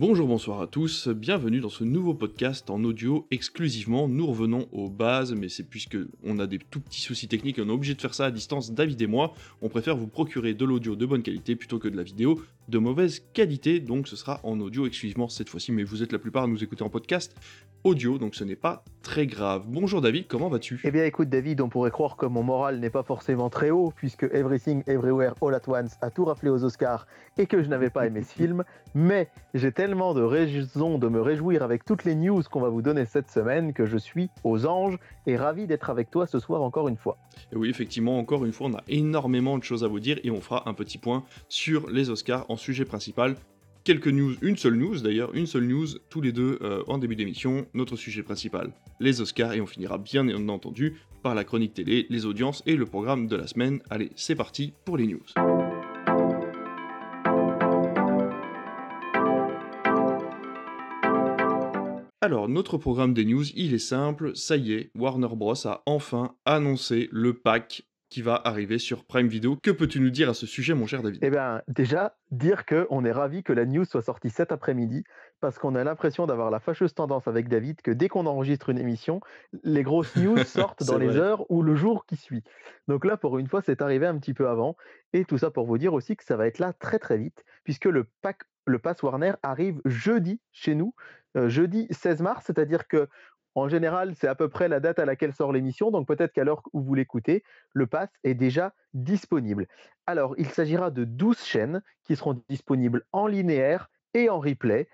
Bonjour, bonsoir à tous, bienvenue dans ce nouveau podcast en audio exclusivement. Nous revenons aux bases, mais c'est puisque on a des tout petits soucis techniques et on est obligé de faire ça à distance, David et moi, on préfère vous procurer de l'audio de bonne qualité plutôt que de la vidéo de mauvaise qualité, donc ce sera en audio exclusivement cette fois-ci, mais vous êtes la plupart à nous écouter en podcast audio, donc ce n'est pas très grave. Bonjour David, comment vas-tu? Eh bien écoute David, on pourrait croire que mon moral n'est pas forcément très haut, puisque Everything Everywhere All at Once a tout rappelé aux Oscars et que je n'avais pas aimé ce film, mais j'ai tellement de raisons de me réjouir avec toutes les news qu'on va vous donner cette semaine que je suis aux anges et ravi d'être avec toi ce soir encore une fois. Et oui, effectivement, encore une fois, on a énormément de choses à vous dire et on fera un petit point sur les Oscars en sujet principal quelques news, une seule news d'ailleurs, une seule news tous les deux euh, en début d'émission, notre sujet principal, les Oscars, et on finira bien entendu par la chronique télé, les audiences et le programme de la semaine. Allez, c'est parti pour les news. Alors, notre programme des news, il est simple, ça y est, Warner Bros. a enfin annoncé le pack qui va arriver sur Prime Video. Que peux-tu nous dire à ce sujet, mon cher David? Eh bien, déjà, dire qu'on est ravi que la news soit sortie cet après-midi, parce qu'on a l'impression d'avoir la fâcheuse tendance avec David que dès qu'on enregistre une émission, les grosses news sortent dans les heures ou le jour qui suit. Donc là, pour une fois, c'est arrivé un petit peu avant. Et tout ça pour vous dire aussi que ça va être là très très vite, puisque le pack le Pass Warner arrive jeudi chez nous, euh, jeudi 16 mars, c'est-à-dire que en général, c'est à peu près la date à laquelle sort l'émission, donc peut-être qu'à l'heure où vous l'écoutez, le pass est déjà disponible. Alors, il s'agira de 12 chaînes qui seront disponibles en linéaire et en replay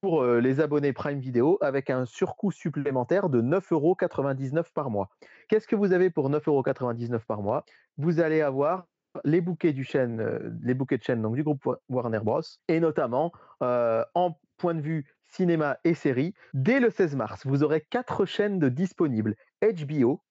pour euh, les abonnés Prime Video avec un surcoût supplémentaire de 9,99€ par mois. Qu'est-ce que vous avez pour 9,99€ par mois? Vous allez avoir les bouquets, du chaîne, euh, de chaînes du groupe Warner Bros. et notamment euh, en point de vue cinéma et série, dès le 16 mars, vous aurez quatre chaînes disponibles HBO,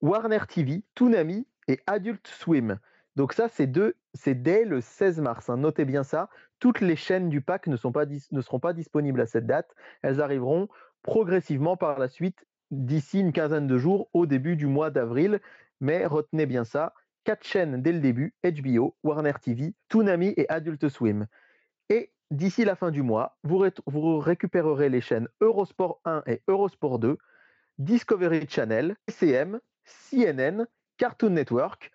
Warner TV, Toonami et Adult Swim. Donc ça, c'est dès le 16 mars. Hein. Notez bien ça. Toutes les chaînes du pack ne, ne seront pas disponibles à cette date. Elles arriveront progressivement par la suite, d'ici une quinzaine de jours, au début du mois d'avril. Mais retenez bien ça. Quatre chaînes dès le début HBO, Warner TV, Toonami et Adult Swim. Et d'ici la fin du mois, vous, vous, récupérerez les chaînes Eurosport 1 et Eurosport 2, Discovery Channel, CM, CNN, Cartoon Network,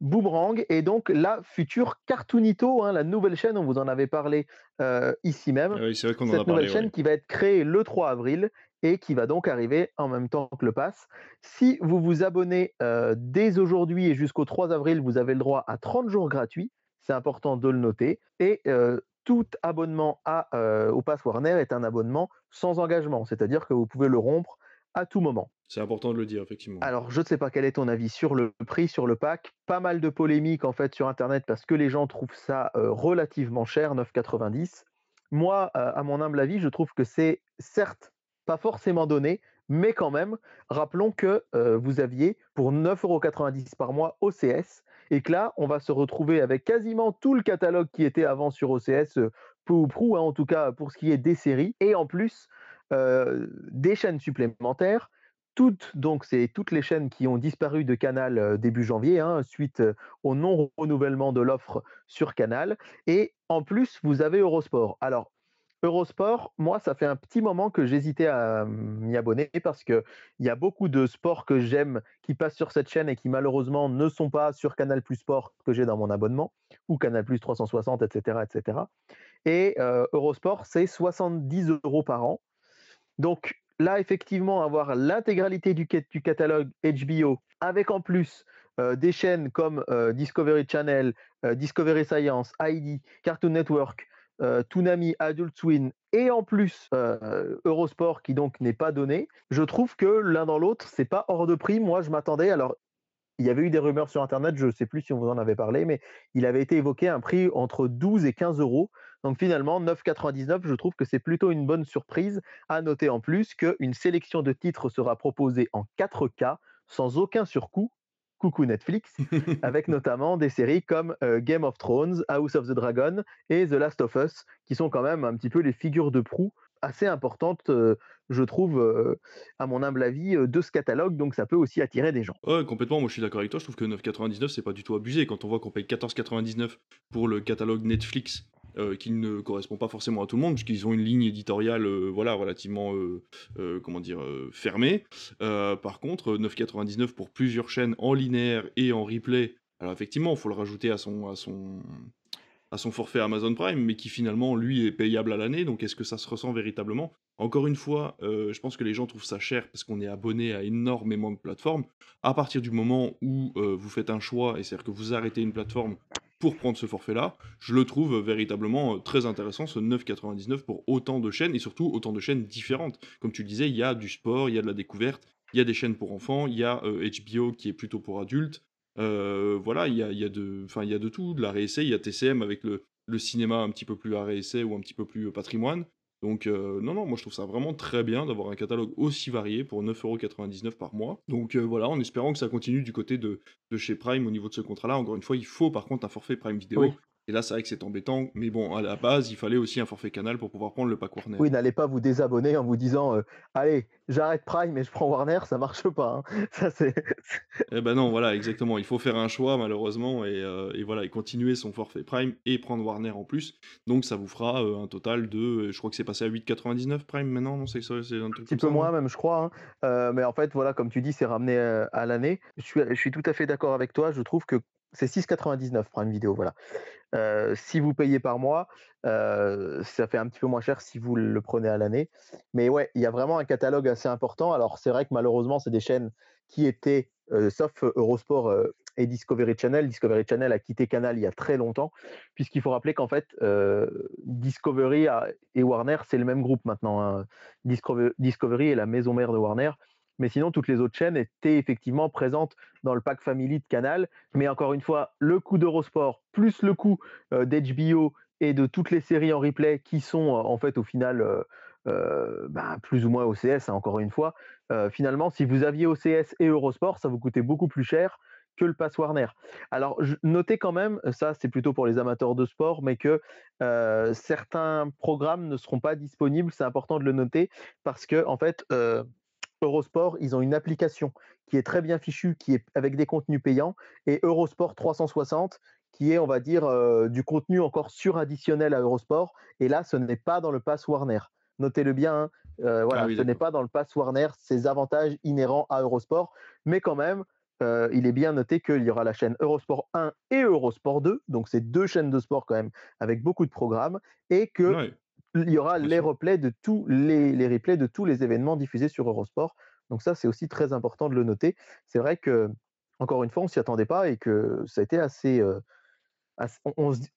Boomerang et donc la future Cartoonito, hein, la nouvelle chaîne, on vous en avait parlé euh, ici même. Ah oui, c'est vrai qu'on en a parlé. nouvelle chaîne qui va être créée le 3 avril et qui va donc arriver en même temps que le pass. Si vous vous abonnez euh, dès aujourd'hui et jusqu'au 3 avril, vous avez le droit à 30 jours gratuits. C'est important de le noter. Et euh, tout abonnement à, euh, au Pass Warner est un abonnement sans engagement, c'est-à-dire que vous pouvez le rompre à tout moment. C'est important de le dire, effectivement. Alors, je ne sais pas quel est ton avis sur le prix, sur le pack. Pas mal de polémiques en fait sur Internet parce que les gens trouvent ça euh, relativement cher, 9,90. Moi, euh, à mon humble avis, je trouve que c'est certes pas forcément donné, mais quand même, rappelons que vous aviez pour 9,90€ par mois OCS et que là, on va se retrouver avec quasiment tout le catalogue qui était avant sur OCS, euh, peu ou prou, hein, en tout cas pour ce qui est des séries, et en plus euh, des chaînes supplémentaires. Toutes, donc, c'est toutes les chaînes qui ont disparu de Canal euh, début janvier, hein, suite au non-renouvellement de l'offre sur Canal. Et en plus, vous avez Eurosport. Alors, Eurosport, moi, ça fait un petit moment que j'hésitais à m'y abonner parce qu'il y a beaucoup de sports que j'aime qui passent sur cette chaîne et qui malheureusement ne sont pas sur Canal Plus Sport que j'ai dans mon abonnement ou Canal Plus 360, etc. etc. Et euh, Eurosport, c'est 70 euros par an. Donc là, effectivement, avoir l'intégralité du, catalogue HBO avec en plus euh, des chaînes comme euh, Discovery Channel, Discovery Science, ID, Cartoon Network, euh, Toonami, Adult Swim et en plus euh, Eurosport qui donc n'est pas donné, je trouve que l'un dans l'autre, c'est pas hors de prix. Moi, je m'attendais. Alors, il y avait eu des rumeurs sur Internet, je ne sais plus si on vous en avait parlé, mais il avait été évoqué un prix entre 12 et 15 euros. Donc finalement, 9,99, je trouve que c'est plutôt une bonne surprise. À noter en plus qu'une sélection de titres sera proposée en 4K, sans aucun surcoût, coucou Netflix, avec notamment des séries comme euh, Game of Thrones, House of the Dragon et The Last of Us, qui sont quand même un petit peu les figures de proue assez importantes, euh, je trouve, euh, à mon humble avis, de ce catalogue, donc ça peut aussi attirer des gens. Ouais, complètement, moi je suis d'accord avec toi, je trouve que 9,99 c'est pas du tout abusé, quand on voit qu'on paye 14,99 pour le catalogue Netflix qui ne correspond pas forcément à tout le monde, puisqu'ils ont une ligne éditoriale voilà, relativement comment dire, fermée. par contre, 9,99 pour plusieurs chaînes en linéaire et en replay, alors effectivement, il faut le rajouter à son, à son, à son forfait Amazon Prime, mais qui finalement, lui, est payable à l'année. Donc, est-ce que ça se ressent véritablement? Encore une fois, euh, je pense que les gens trouvent ça cher parce qu'on est abonné à énormément de plateformes. À partir du moment où euh, vous faites un choix, et c'est-à-dire que vous arrêtez une plateforme pour prendre ce forfait-là, je le trouve véritablement euh, très intéressant, ce 9,99 pour autant de chaînes, et surtout autant de chaînes différentes. Comme tu le disais, il y a du sport, il y a de la découverte, il y a des chaînes pour enfants, il y a HBO qui est plutôt pour adultes, voilà, il y a, y, a de, y a de tout, de la réessai, il y a TCM avec le, cinéma un petit peu plus réessai ou un petit peu plus patrimoine. Donc non, non, moi je trouve ça vraiment très bien d'avoir un catalogue aussi varié pour 9,99€ par mois. Donc voilà, en espérant que ça continue du côté de, de chez Prime au niveau de ce contrat-là. Encore une fois, il faut par contre un forfait Prime Vidéo. Et là, c'est vrai que c'est embêtant, mais bon, à la base, il fallait aussi un forfait canal pour pouvoir prendre le pack Warner. Oui, n'allez pas vous désabonner en vous disant euh, Allez, j'arrête Prime et je prends Warner, ça marche pas. Hein. Ça, c'est... eh ben non, voilà, exactement. Il faut faire un choix, malheureusement, et, euh, et, voilà, et continuer son forfait Prime et prendre Warner en plus. Donc, ça vous fera euh, un total de. Je crois que c'est passé à 8,99 Prime maintenant, non c'est, c'est un truc Un petit peu moins, même, je crois. Hein. mais en fait, voilà, comme tu dis, c'est ramené à l'année. Je suis, je suis tout à fait d'accord avec toi. Je trouve que c'est 6,99 Prime Vidéo, voilà si vous payez par mois, ça fait un petit peu moins cher si vous le prenez à l'année. Mais ouais, il y a vraiment un catalogue assez important. Alors c'est vrai que malheureusement, c'est des chaînes qui étaient, sauf Eurosport et Discovery Channel. Discovery Channel a quitté Canal il y a très longtemps, puisqu'il faut rappeler qu'en fait, Discovery et Warner, c'est le même groupe maintenant. Hein. Discovery est la maison mère de Warner. Mais sinon, toutes les autres chaînes étaient effectivement présentes dans le pack Family de Canal. Mais encore une fois, le coût d'Eurosport plus le coût euh, d'HBO et de toutes les séries en replay qui sont euh, en fait au final euh, bah, plus ou moins OCS, hein, encore une fois. finalement, si vous aviez OCS et Eurosport, ça vous coûtait beaucoup plus cher que le pass Warner. Alors, notez quand même, ça c'est plutôt pour les amateurs de sport, mais que certains programmes ne seront pas disponibles. C'est important de le noter parce que en fait, Eurosport, ils ont une application qui est très bien fichue, qui est avec des contenus payants, et Eurosport 360, qui est, on va dire, euh, du contenu encore suradditionnel à Eurosport. Et là, ce n'est pas dans le pass Warner. Notez-le bien, hein, euh, voilà, ah ce n'est pas dans le pass Warner, ces avantages inhérents à Eurosport, mais quand même, euh, il est bien noté qu'il y aura la chaîne Eurosport 1 et Eurosport 2, donc c'est deux chaînes de sport quand même avec beaucoup de programmes, et que il y aura les replays de tous les, les, replays de tous les événements diffusés sur Eurosport. Donc ça, c'est aussi très important de le noter. C'est vrai que, encore une fois, on s'y attendait pas et que ça a été assez... Euh,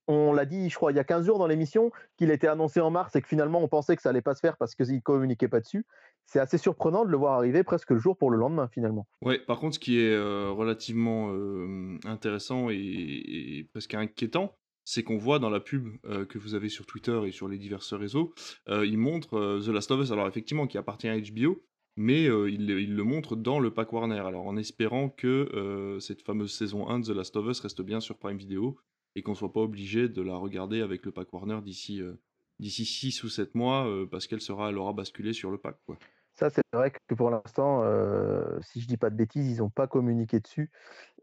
on, l'a dit, je crois, il y a 15 jours dans l'émission, qu'il était annoncé en mars et que finalement, on pensait que ça allait pas se faire parce qu'ils ne communiquaient pas dessus. C'est assez surprenant de le voir arriver presque le jour pour le lendemain, finalement. Ouais, par contre, ce qui est euh, relativement euh, intéressant et, et, presque inquiétant, c'est qu'on voit dans la pub euh, que vous avez sur Twitter et sur les divers réseaux, euh, il montre euh, The Last of Us, alors effectivement qui appartient à HBO, mais il, le montre dans le pack Warner, alors en espérant que cette fameuse saison 1 de The Last of Us reste bien sur Prime Video et qu'on soit pas obligé de la regarder avec le pack Warner d'ici d'ici 6 ou 7 mois parce qu'elle sera elle aura basculé sur le pack quoi. Ça, c'est vrai que pour l'instant, si je dis pas de bêtises, ils n'ont pas communiqué dessus.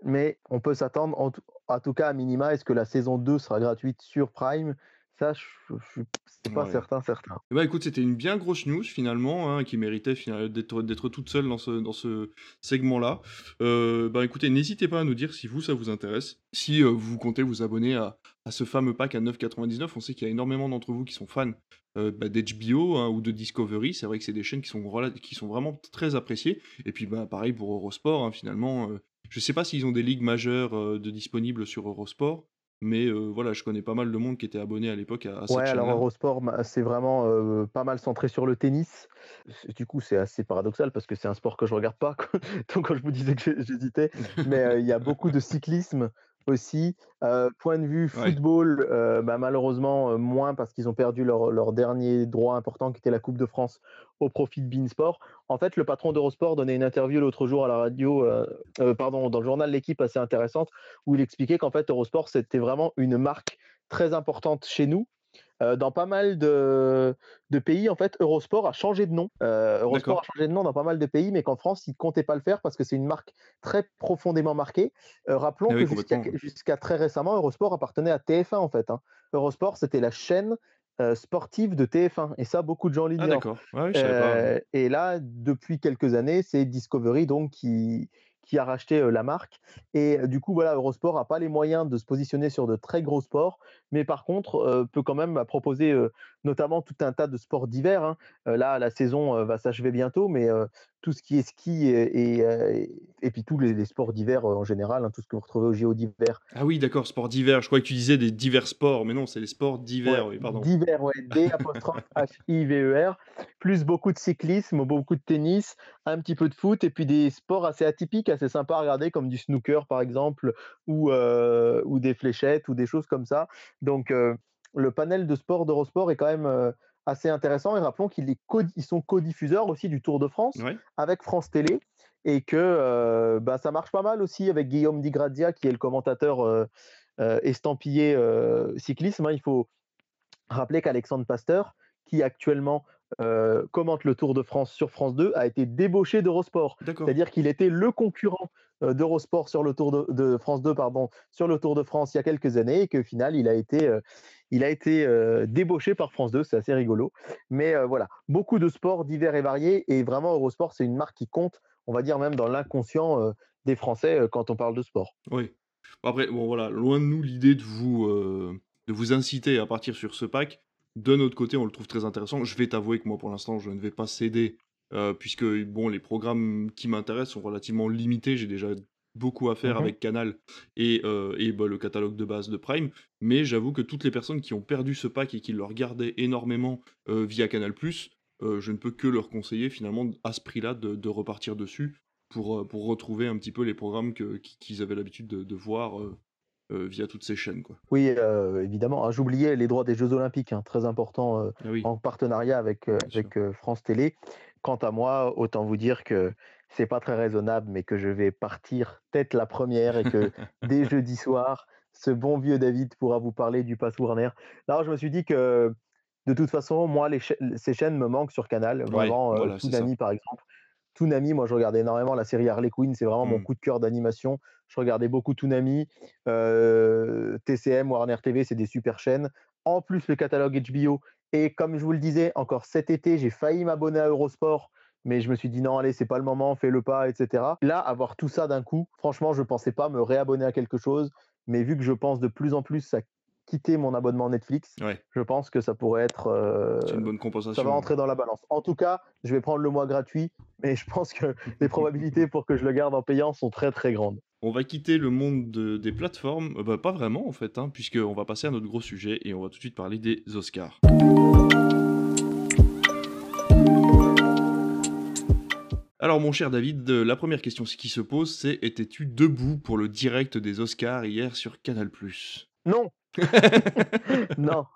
Mais on peut s'attendre, en, en, tout cas à minima, est-ce que la saison 2 sera gratuite sur Prime? Ça, je, ne suis pas certain, certain. Bah écoute, c'était une bien grosse news finalement, hein, qui méritait d'être toute seule dans ce, dans ce segment-là. Euh, bah écoutez, n'hésitez pas à nous dire si vous, ça vous intéresse. Si euh, vous comptez vous abonner à, à ce fameux pack à 9,99, on sait qu'il y a énormément d'entre vous qui sont fans euh, bah, d'HBO hein, ou de Discovery. C'est vrai que c'est des chaînes qui sont, qui sont vraiment très appréciées. Et puis bah, pareil pour Eurosport, hein, finalement. je sais pas s'ils ont des ligues majeures de disponibles sur Eurosport. Mais voilà, je connais pas mal de monde qui était abonné à l'époque à, cette ouais, alors Eurosport, c'est vraiment pas mal centré sur le tennis. Du coup, c'est assez paradoxal parce que c'est un sport que je regarde pas. Donc, quand je vous disais que j'hésitais, mais il y a beaucoup de cyclisme, aussi. point de vue football, bah, malheureusement moins parce qu'ils ont perdu leur, dernier droit important qui était la Coupe de France au profit de Beansport. En fait, le patron d'Eurosport donnait une interview l'autre jour à la radio, pardon, dans le journal L'équipe assez intéressante, où il expliquait qu'en fait Eurosport c'était vraiment une marque très importante chez nous. Heu, dans pas mal de de pays, en fait, Eurosport a changé de nom. Heu, Eurosport a changé de nom dans pas mal de pays, mais qu'en France, ils comptaient pas le faire parce que c'est une marque très profondément marquée. Heu, rappelons Ah oui, que jusqu'à très récemment, Eurosport appartenait à TF1, en fait, hein. Eurosport, c'était la chaîne, sportive de TF1 et ça, beaucoup de gens Ah l'ignorent. d'accord. Ouais, et là, depuis quelques années, c'est Discovery donc qui qui a racheté, la marque et du coup, voilà, Eurosport a pas les moyens de se positionner sur de très gros sports, mais par contre, peut quand même, bah, proposer, notamment tout un tas de sports d'hiver, hein. Là, la saison, va s'achever bientôt, mais tout ce qui est ski et et puis tous les les sports d'hiver, en général, hein, tout ce que vous retrouvez aux JO d'hiver. Ah oui, d'accord, sports d'hiver. Je croyais que tu disais des divers sports, mais non, c'est les sports Ouais, d'hiver, oui, pardon. d'hiver, ouais, D-H-I-V-E-R, plus beaucoup de cyclisme, beaucoup de tennis, un petit peu de foot et puis des sports assez atypiques, assez sympas à regarder comme du snooker, par exemple, ou heu, ou des fléchettes ou des choses comme ça. Donc heu, le panel de sports d'Eurosport est quand même, heu, assez intéressant et rappelons qu'il est cod ils sont codiffuseurs aussi du Tour de France avec France Télé et que, bah, ça marche pas mal aussi avec Guillaume Di Grazia qui est le commentateur, estampillé, cyclisme, hein. Il faut Rappelez qu'Alexandre Pasteur, qui actuellement, heu, commente le Tour de France sur France 2, a été débauché d'Eurosport. C'est-à-dire qu'il était le concurrent, heu, d'Eurosport sur le Tour de de France 2 pardon, sur le Tour de France il y a quelques années et qu'au final il a été, heu, il a été, heu, débauché par France 2, c'est assez rigolo. Mais, heu, voilà, beaucoup de sports divers et variés et vraiment Eurosport, c'est une marque qui compte, on va dire même dans l'inconscient, des Français, quand on parle de sport. Oui. Après, bon voilà, loin de nous l'idée de vous, de vous inciter à partir sur ce pack. De notre côté, on le trouve très intéressant. Je vais t'avouer que moi, pour l'instant, je ne vais pas céder, heu, puisque bon, les programmes qui m'intéressent sont relativement limités. J'ai déjà beaucoup à faire Mmh avec Canal et heu et bah, le catalogue de base de Prime. Mais j'avoue que toutes les personnes qui ont perdu ce pack et qui le regardaient énormément, heu, via Canal+, je ne peux que leur conseiller finalement à ce prix-là de de repartir dessus pour, retrouver un petit peu les programmes qu'ils avaient l'habitude de de voir, via toutes ces chaînes, quoi. Oui, heu, évidemment. Ah, j'oubliais les droits des jeux olympiques, hein, très important, heu, Ah oui, en partenariat avec, France Télé. Quant à moi, autant vous dire que c'est pas très raisonnable, mais que je vais partir tête la première et que dès jeudi soir, ce bon vieux David pourra vous parler du pass Warner. Alors je me suis dit que, de toute façon, moi, les ces chaînes me manquent sur Canal, Ouais, vraiment, voilà, ça. Toonami, par exemple. Toonami, moi, je regardais énormément la série Harley Quinn, c'est vraiment mon Mmh. coup de cœur d'animation. Je regardais beaucoup Toonami, heu, TCM, Warner TV, c'est des super chaînes. En plus, le catalogue HBO et comme je vous le disais, encore cet été, j'ai failli m'abonner à Eurosport, mais je me suis dit: «Non, allez, c'est pas le moment, fais-le pas» et cetera. Là, avoir tout ça d'un coup, franchement, je pensais pas me réabonner à quelque chose, mais vu que je pense de plus en plus à quitter mon abonnement Netflix, Ouais, je pense que ça pourrait être, c'est une bonne ça va compensation, entrer dans la balance. En tout cas, je vais prendre le mois gratuit, mais je pense que les probabilités pour que je le garde en payant sont très, très grandes. On va quitter le monde de des plateformes, heu, bah, pas vraiment en fait, hein, puisqu'on va passer à notre gros sujet et on va tout de suite parler des Oscars. Alors mon cher David, heu, la première question qui se pose, c'est: étais-tu debout pour le direct des Oscars hier sur Canal+? Non, non,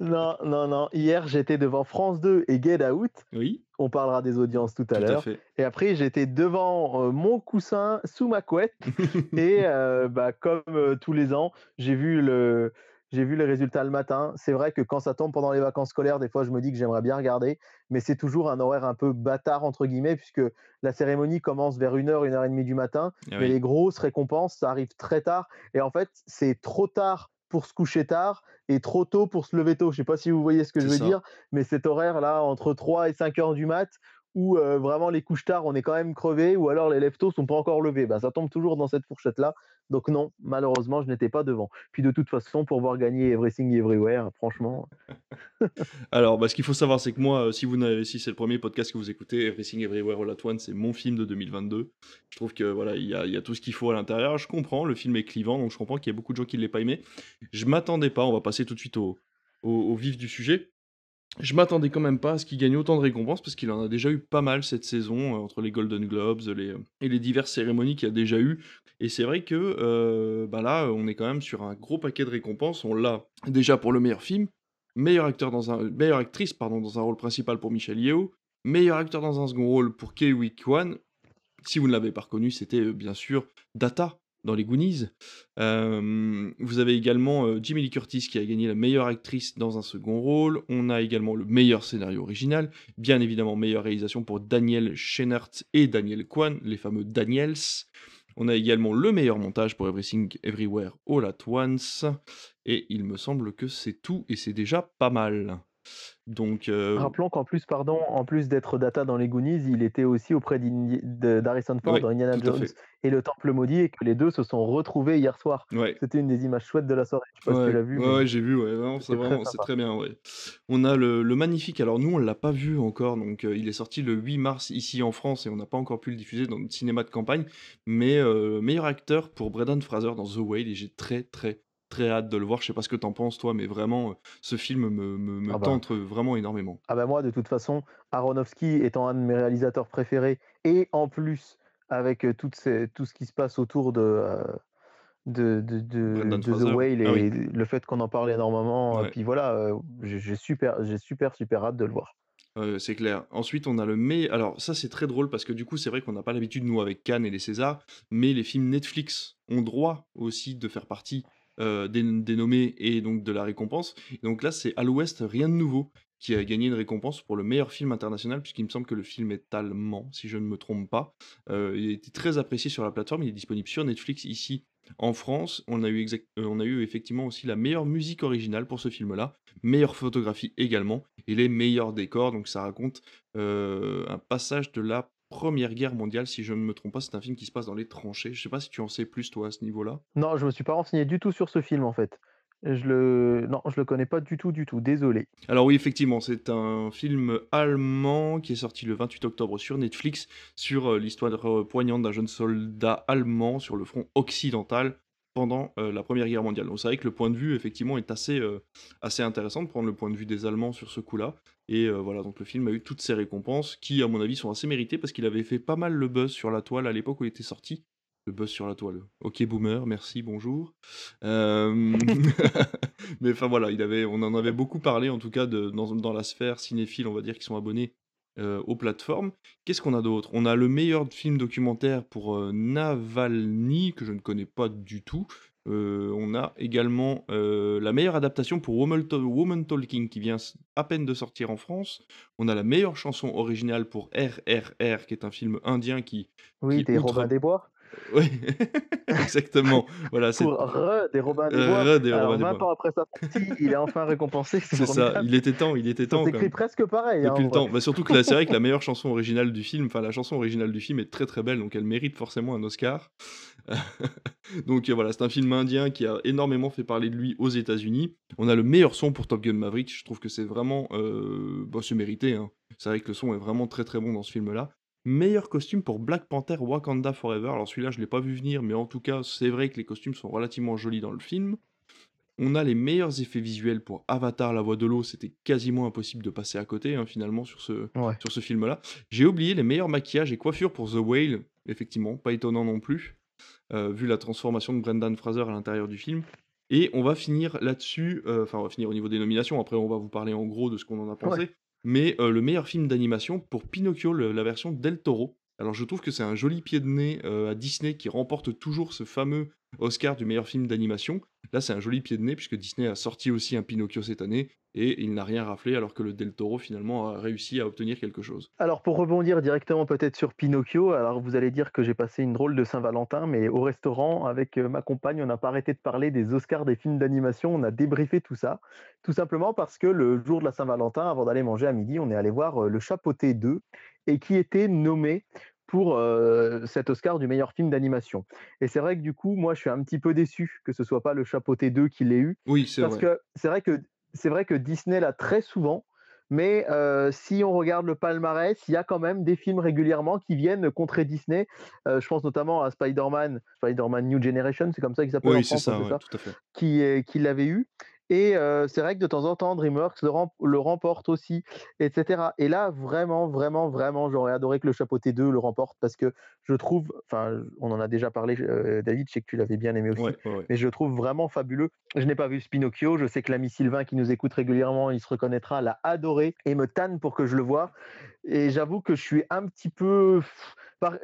non, non, non. Hier, j'étais devant France 2 et Get Out. Oui, On parlera des audiences tout à l'heure. Et après, j'étais devant, heu, mon coussin sous ma couette et heu, bah, comme, heu, tous les ans, j'ai vu le j'ai vu les résultats le matin. C'est vrai que quand ça tombe pendant les vacances scolaires, des fois, je me dis que j'aimerais bien regarder, mais c'est toujours un horaire un peu «bâtard» entre guillemets puisque la cérémonie commence vers 01:00-01:30 du matin, Ah mais les grosses récompenses, ça arrive très tard et en fait, c'est trop tard pour se coucher tard et trop tôt pour se lever tôt. Je sais pas si vous voyez ce que je veux ça. dire? Mais cet horaire-là, entre 3 et 5:00 du mat, où, heu, vraiment les couches tard, on est quand même crevé ou alors les tôt sont pas encore levés. Bah, ça tombe toujours dans cette fourchette-là. Donc non, malheureusement, je n'étais pas devant. Puis de toute façon, pour voir gagner Everything Everywhere, franchement Alors, bah, ce qu'il faut savoir, c'est que moi, heu, si vous n'avez si c'est le premier podcast que vous écoutez, Everything Everywhere All at Once, c'est mon film de 2022. Je trouve que, voilà, il y a tout ce qu'il faut à l'intérieur. Je comprends, le film est clivant, donc je comprends qu'il y a beaucoup de gens qui ne l'aient pas aimé. Je m'attendais pas, on va passer tout de suite au au vif du sujet. Je m'attendais quand même pas à ce qu'il gagne autant de récompenses parce qu'il en a déjà eu pas mal cette saison, heu, entre les Golden Globes, heu et les diverses cérémonies qu'il a déjà eu et c'est vrai que, heu, bah, là, on est quand même sur un gros paquet de récompenses. On l'a déjà pour le meilleur film, meilleur acteur dans un meilleure actrice, pardon, dans un rôle principal pour Michelle Yeoh, meilleur acteur dans un second rôle pour Ke Huy Quan. Si vous ne l'avez pas reconnu, c'était, bien sûr Data dans les Goonies. Euh, vous avez également euh, Jimmy Lee Curtis qui a gagné la meilleure actrice dans un second rôle. On a également le meilleur scénario original. Bien évidemment, meilleure réalisation pour Daniel Scheinert et Daniel Kwan, les fameux Daniels. On a également le meilleur montage pour Everything Everywhere All at Once. Et il me semble que c'est tout et c'est déjà pas mal. Donc, euh, Rappelons qu'en plus, pardon, en plus d'être Data dans les Goonies, il était aussi auprès d'Harrison Ford dans Indiana Jones et le Temple Maudit et que les deux se sont retrouvés hier soir. C'était une des images chouettes de la soirée. Je sais pas si tu l'as vu. Ouais, j'ai vu, c'est très, bien. On a le, magnifique, alors nous on l'a pas vu encore, donc euh, il est sorti le 8 mars ici en France et on n'a pas encore pu le diffuser dans le cinéma de campagne, mais euh, meilleur acteur pour Brendan Fraser dans The Whale et j'ai très très très hâte de le voir. Je sais pas ce que t'en penses, toi, mais vraiment, euh, ce film me, me, ah bah. tente vraiment énormément. Ah bah moi, de toute façon, Aronofsky étant un de mes réalisateurs préférés, et en plus, avec euh, tout ce qui se passe autour de, euh, de, de, de, The Whale ah et le fait qu'on en parle énormément, puis voilà, j'ai super, super, super hâte de le voir. c'est clair. Ensuite, on a le mais. Alors, ça, c'est très drôle parce que du coup, c'est vrai qu'on n'a pas l'habitude, nous, avec Cannes et les Césars, mais les films Netflix ont droit aussi de faire partie euh, et donc de la récompense. donc là, c'est À l'Ouest, rien de nouveau, qui a gagné une récompense pour le meilleur film international, puisqu'il me semble que le film est allemand, si je ne me trompe pas. Euh, il a été très apprécié sur la plateforme, il est disponible sur Netflix ici en France. On a eu, exact, euh, on a eu effectivement aussi la meilleure musique originale pour ce film-là, meilleure photographie également, et les meilleurs décors. Donc ça raconte un passage de la Première Guerre mondiale, si je ne me trompe pas, c'est un film qui se passe dans les tranchées. Je sais pas si tu en sais plus toi à ce niveau-là. Non, je me suis pas renseigné du tout sur ce film en fait. Je le non, je le connais pas du tout du tout, désolé. Alors oui, effectivement, c'est un film allemand qui est sorti le 28 octobre sur Netflix sur euh, l'histoire euh, poignante d'un jeune soldat allemand sur le front occidental pendant euh, la Première Guerre mondiale. Donc c'est vrai que le point de vue, effectivement, est assez, euh, assez intéressant de prendre le point de vue des Allemands sur ce coup-là. Et euh, voilà, donc le film a eu toutes ses récompenses, qui, à mon avis, sont assez méritées, parce qu'il avait fait pas mal le buzz sur la toile à l'époque où il était sorti. Le buzz sur la toile. Ok, boomer, merci, bonjour. Mais enfin voilà, il avait, on en avait beaucoup parlé, en tout cas, dans, dans la sphère cinéphile, on va dire, qui sont abonnés euh, aux plateformes. Qu'est-ce qu'on a d'autre? On a le meilleur film documentaire pour euh, Navalny, que je ne connais pas du tout. Euh, on a également la meilleure adaptation pour Woman, Talking qui vient à peine de sortir en France. On a la meilleure chanson originale pour RRR, qui est un film indien qui. Oui, des Robins des Bois. Oui, exactement. Voilà, c'est Pour re des Robins des Bois. Re des Alors, 20 ans après sa sortie, il est enfin récompensé. C'est ça, il était temps, il était temps. C'est écrit presque pareil. Depuis hein, le temps. Bah, surtout que c'est vrai que la meilleure chanson originale du film, enfin la chanson originale du film est très très belle, donc elle mérite forcément un Oscar. donc voilà, c'est un film indien qui a énormément fait parler de lui aux États-Unis. On a le meilleur son pour Top Gun Maverick. Je trouve que c'est vraiment, euh... bah, c'est mérité. Hein. C'est vrai que le son est vraiment très très bon dans ce film-là. Meilleur costume pour Black Panther Wakanda Forever. Alors celui-là, je ne l'ai pas vu venir, mais en tout cas, c'est vrai que les costumes sont relativement jolis dans le film. On a les meilleurs effets visuels pour Avatar, la voix de l'eau. C'était quasiment impossible de passer à côté, hein, finalement, sur ce, sur ce film-là. J'ai oublié les meilleurs maquillages et coiffures pour The Whale. Effectivement, pas étonnant non plus, euh, vu la transformation de Brendan Fraser à l'intérieur du film. Et on va finir là-dessus, euh, enfin, on va finir au niveau des nominations. Après, on va vous parler en gros de ce qu'on en a pensé mais le meilleur film d'animation pour Pinocchio, la version Del Toro. Alors je trouve que c'est un joli pied de nez à Disney qui remporte toujours ce fameux Oscar du meilleur film d'animation. Là, c'est un joli pied de nez puisque Disney a sorti aussi un Pinocchio cette année et il n'a rien raflé alors que le Del Toro finalement a réussi à obtenir quelque chose. Alors pour rebondir directement peut-être sur Pinocchio, alors vous allez dire que j'ai passé une drôle de Saint-Valentin, mais au restaurant avec euh, ma compagne, on n'a pas arrêté de parler des Oscars des films d'animation, on a débriefé tout ça, tout simplement parce que le jour de la Saint-Valentin, avant d'aller manger à midi, on est allé voir euh, Le Chapeauté 2 et qui était nommé pour cet Oscar du meilleur film d'animation. Et c'est vrai que du coup, moi, je suis un petit peu déçu que ce soit pas le Chapeauté 2 qui l'ait eu. Oui, c'est Parce que c'est vrai que c'est vrai que Disney l'a très souvent. Mais si on regarde le palmarès, il y a quand même des films régulièrement qui viennent contrer Disney. je pense notamment à Spider-Man, Spider-Man New Generation, c'est comme ça qu'il s'appelle oui, en France, c'est ça, ça tout à fait. qui, qui l'avait eu. Et c'est vrai que de temps en temps, DreamWorks le, le remporte aussi, etc. Et là, vraiment, vraiment, vraiment, j'aurais adoré que le Chapeauté 2 le remporte parce que je trouve, enfin, on en a déjà parlé, David, je sais que tu l'avais bien aimé aussi, mais je le trouve vraiment fabuleux. Je n'ai pas vu Spinocchio, je sais que l'ami Sylvain qui nous écoute régulièrement, il se reconnaîtra, l'a adoré et me tanne pour que je le vois. Et j'avoue que je suis un petit peu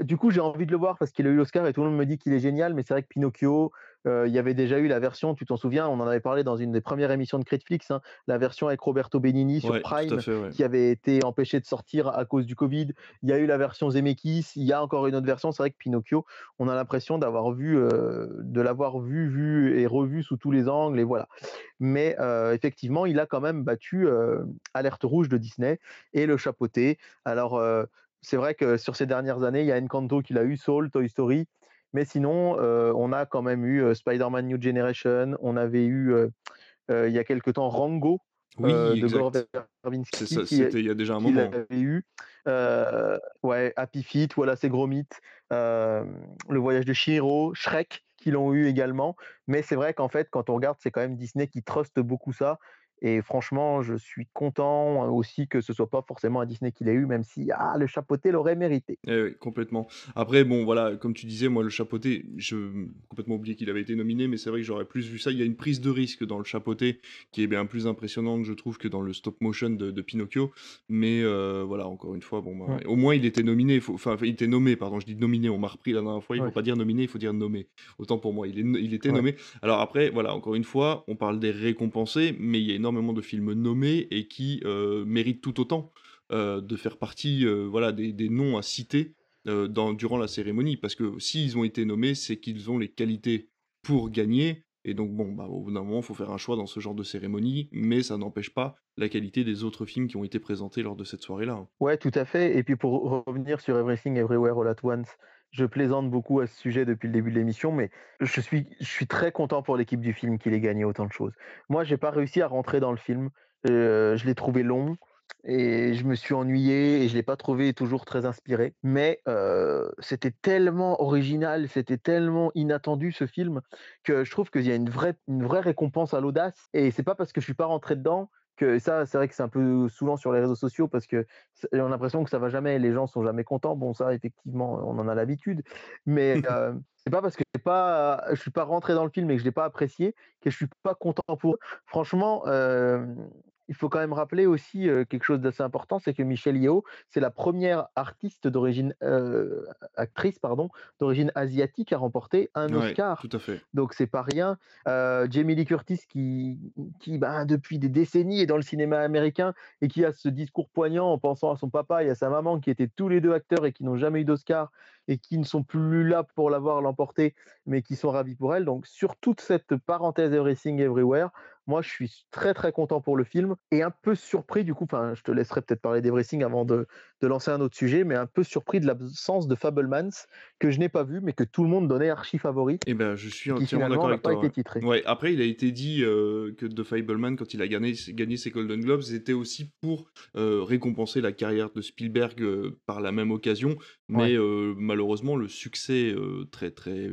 du coup, j'ai envie de le voir parce qu'il a eu l'Oscar et tout le monde me dit qu'il est génial, mais c'est vrai que Pinocchio, euh, il y avait déjà eu la version, tu t'en souviens, on en avait parlé dans une des premières émissions de Critflix, hein, la version avec Roberto Benigni sur Prime, qui avait été empêchée de sortir à cause du Covid. Il y a eu la version Zemeckis, il y a encore une autre version. C'est vrai que Pinocchio, on a l'impression d'avoir vu, euh, de l'avoir vu, vu et revu sous tous les angles, et voilà. Mais euh, effectivement, il a quand même battu Alerte Rouge de Disney et le chapeauté. Alors, c'est vrai que sur ces dernières années, il y a Encanto qu'il a eu, Soul, Toy Story. Mais sinon, euh, on a quand même eu euh, Spider-Man New Generation. On avait eu, euh, il y a quelque temps, Rango de Gore Verbinski. C'était il y a déjà un moment. avait eu. ouais, Happy Feet, voilà, c'est Gromit. le voyage de Shiro, Shrek, qui l'ont eu également. Mais c'est vrai qu'en fait, quand on regarde, c'est quand même Disney qui truste beaucoup ça. Et franchement, je suis content aussi que ce soit pas forcément un Disney qui l'ait eu, même si ah, le chapeauté l'aurait mérité. Eh oui, complètement. Après, bon, voilà, comme tu disais, moi, le chapeauté, je complètement oublié qu'il avait été nominé, mais c'est vrai que j'aurais plus vu ça. Il y a une prise de risque dans le chapeauté qui est bien plus impressionnante, je trouve, que dans le stop motion de, Pinocchio. Mais euh, voilà, encore une fois, bon, bah, au moins il était nominé, enfin, il était nommé, pardon, je dis nominé, on m'a repris la dernière fois, il ne faut pas dire nominé, il faut dire nommé. Autant pour moi, il, est, il était nommé. Alors après, voilà, encore une fois, on parle des récompensés, mais il y a énormément de films nommés et qui euh, méritent tout autant euh, de faire partie euh, voilà, des, noms à citer durant la cérémonie. Parce que s'ils ont été nommés, c'est qu'ils ont les qualités pour gagner. Et donc, bon, bah, au bout d'un moment, il faut faire un choix dans ce genre de cérémonie, mais ça n'empêche pas la qualité des autres films qui ont été présentés lors de cette soirée-là. Ouais, tout à fait. Et puis pour revenir sur Everything Everywhere All At Once, je plaisante beaucoup à ce sujet depuis le début de l'émission, mais je suis, je suis très content pour l'équipe du film qu'il ait gagné autant de choses. Moi, j'ai pas réussi à rentrer dans le film. Euh, je l'ai trouvé long et je me suis ennuyé et je l'ai pas trouvé toujours très inspiré. Mais euh, c'était tellement original, c'était tellement inattendu ce film que je trouve qu'il y a une vraie, une vraie récompense à l'audace. Et c'est pas parce que je suis pas rentré dedans que ça, c'est vrai que c'est un peu saoulant sur les réseaux sociaux parce que on a l'impression que ça va jamais, les gens sont jamais contents. Bon, ça, effectivement, on en a l'habitude, mais euh, c'est pas parce que pas, je suis pas rentré dans le film et que je l'ai pas apprécié que je suis pas content pour. Franchement, euh, il faut quand même rappeler aussi quelque chose d'assez important, c'est que Michelle Yeoh, c'est la première artiste d'origine actrice pardon, d'origine asiatique à remporter un Oscar. Tout à fait. Donc c'est pas rien. Jamie Lee Curtis qui, qui bah, depuis des décennies est dans le cinéma américain et qui a ce discours poignant en pensant à son papa et à sa maman qui étaient tous les deux acteurs et qui n'ont jamais eu d'Oscar et qui ne sont plus là pour l'avoir l'emporté, mais qui sont ravis pour elle. Donc sur toute cette parenthèse Everything Everywhere, moi, je suis très très content pour le film et un peu surpris du coup. Enfin, je te laisserai peut-être parler d'Everything avant de, de, lancer un autre sujet, mais un peu surpris de l'absence de Fablemans que je n'ai pas vu, mais que tout le monde donnait archi favori. Et eh ben, je suis entièrement d'accord avec pas toi. Été titré. Ouais. Après, il a été dit euh, que The Fableman, quand il a gagné, gagné ses Golden Globes, c'était aussi pour euh, récompenser la carrière de Spielberg euh, par la même occasion, mais malheureusement, le succès très très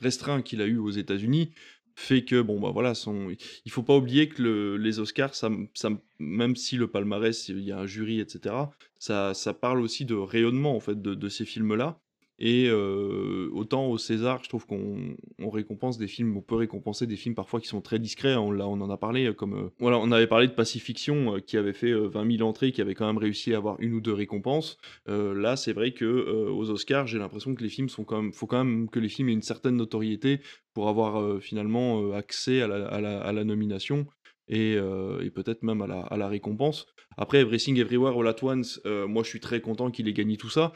restreint qu'il a eu aux États-Unis fait que bon bah voilà son... il faut pas oublier que les Oscars ça, même si le palmarès il y a un jury etc ça, ça parle aussi de rayonnement en fait de, de ces films là et autant au César, je trouve qu'on récompense des films, on peut récompenser des films parfois qui sont très discrets. On, on en a parlé, comme voilà, on avait parlé de Pacifiction qui avait fait 20 000 entrées, qui avait quand même réussi à avoir une ou deux récompenses. là, c'est vrai que aux Oscars, j'ai l'impression que les films sont quand même, faut quand même que les films aient une certaine notoriété pour avoir finalement accès à la, nomination. Et, peut-être même à la, récompense. Après, Everything Everywhere All At Once, moi je suis très content qu'il ait gagné tout ça.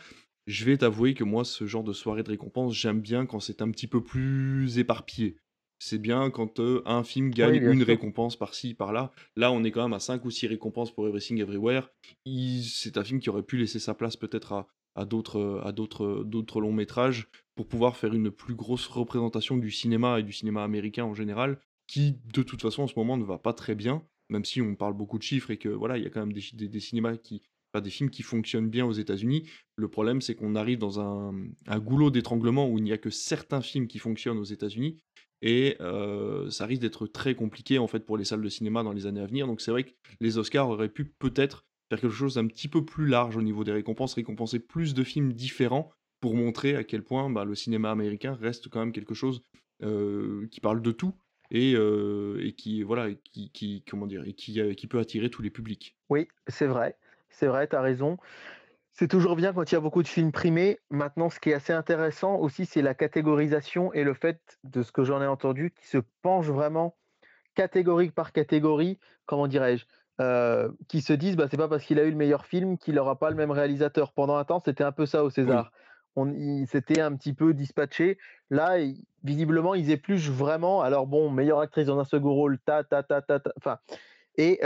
Je vais t'avouer que moi, ce genre de soirée de récompense, j'aime bien quand c'est un petit peu plus éparpillé. C'est bien quand un film gagne une récompense par-ci, par-là. Là, on est quand même à 5 ou 6 récompenses pour Everything Everywhere. C'est un film qui aurait pu laisser sa place peut-être à, à d'autres à d'autres d'autres longs métrages pour pouvoir faire une plus grosse représentation du cinéma et du cinéma américain en général qui de toute façon en ce moment ne va pas très bien même si on parle beaucoup de chiffres et que voilà il y a quand même des, des cinémas qui pas des films qui fonctionnent bien aux États-Unis. Le problème, c'est qu'on arrive dans un, goulot d'étranglement où il n'y a que certains films qui fonctionnent aux États-Unis et ça risque d'être très compliqué, en fait, pour les salles de cinéma dans les années à venir. Donc c'est vrai que les Oscars auraient pu peut-être faire quelque chose d'un petit peu plus large au niveau des récompenses, récompenser plus de films différents pour montrer à quel point, bah, le cinéma américain reste quand même quelque chose, qui parle de tout et et qui voilà, qui comment dire? Qui peut attirer tous les publics. Oui, c'est vrai, c'est vrai, tu as raison. C'est toujours bien quand il y a beaucoup de films primés. Maintenant, ce qui est assez intéressant aussi, c'est la catégorisation et le fait, de ce que j'en ai entendu, qui se penche vraiment catégorie par catégorie, comment dirais-je? qui se disent: «Bah, c'est pas parce qu'il a eu le meilleur film qu'il n'aura pas le même réalisateur». Pendant un temps, c'était un peu ça au César. C'était un petit peu dispatché. Là, visiblement, ils épluchent vraiment. Alors bon, meilleure actrice dans un second rôle, ta, ta, ta, ta, enfin et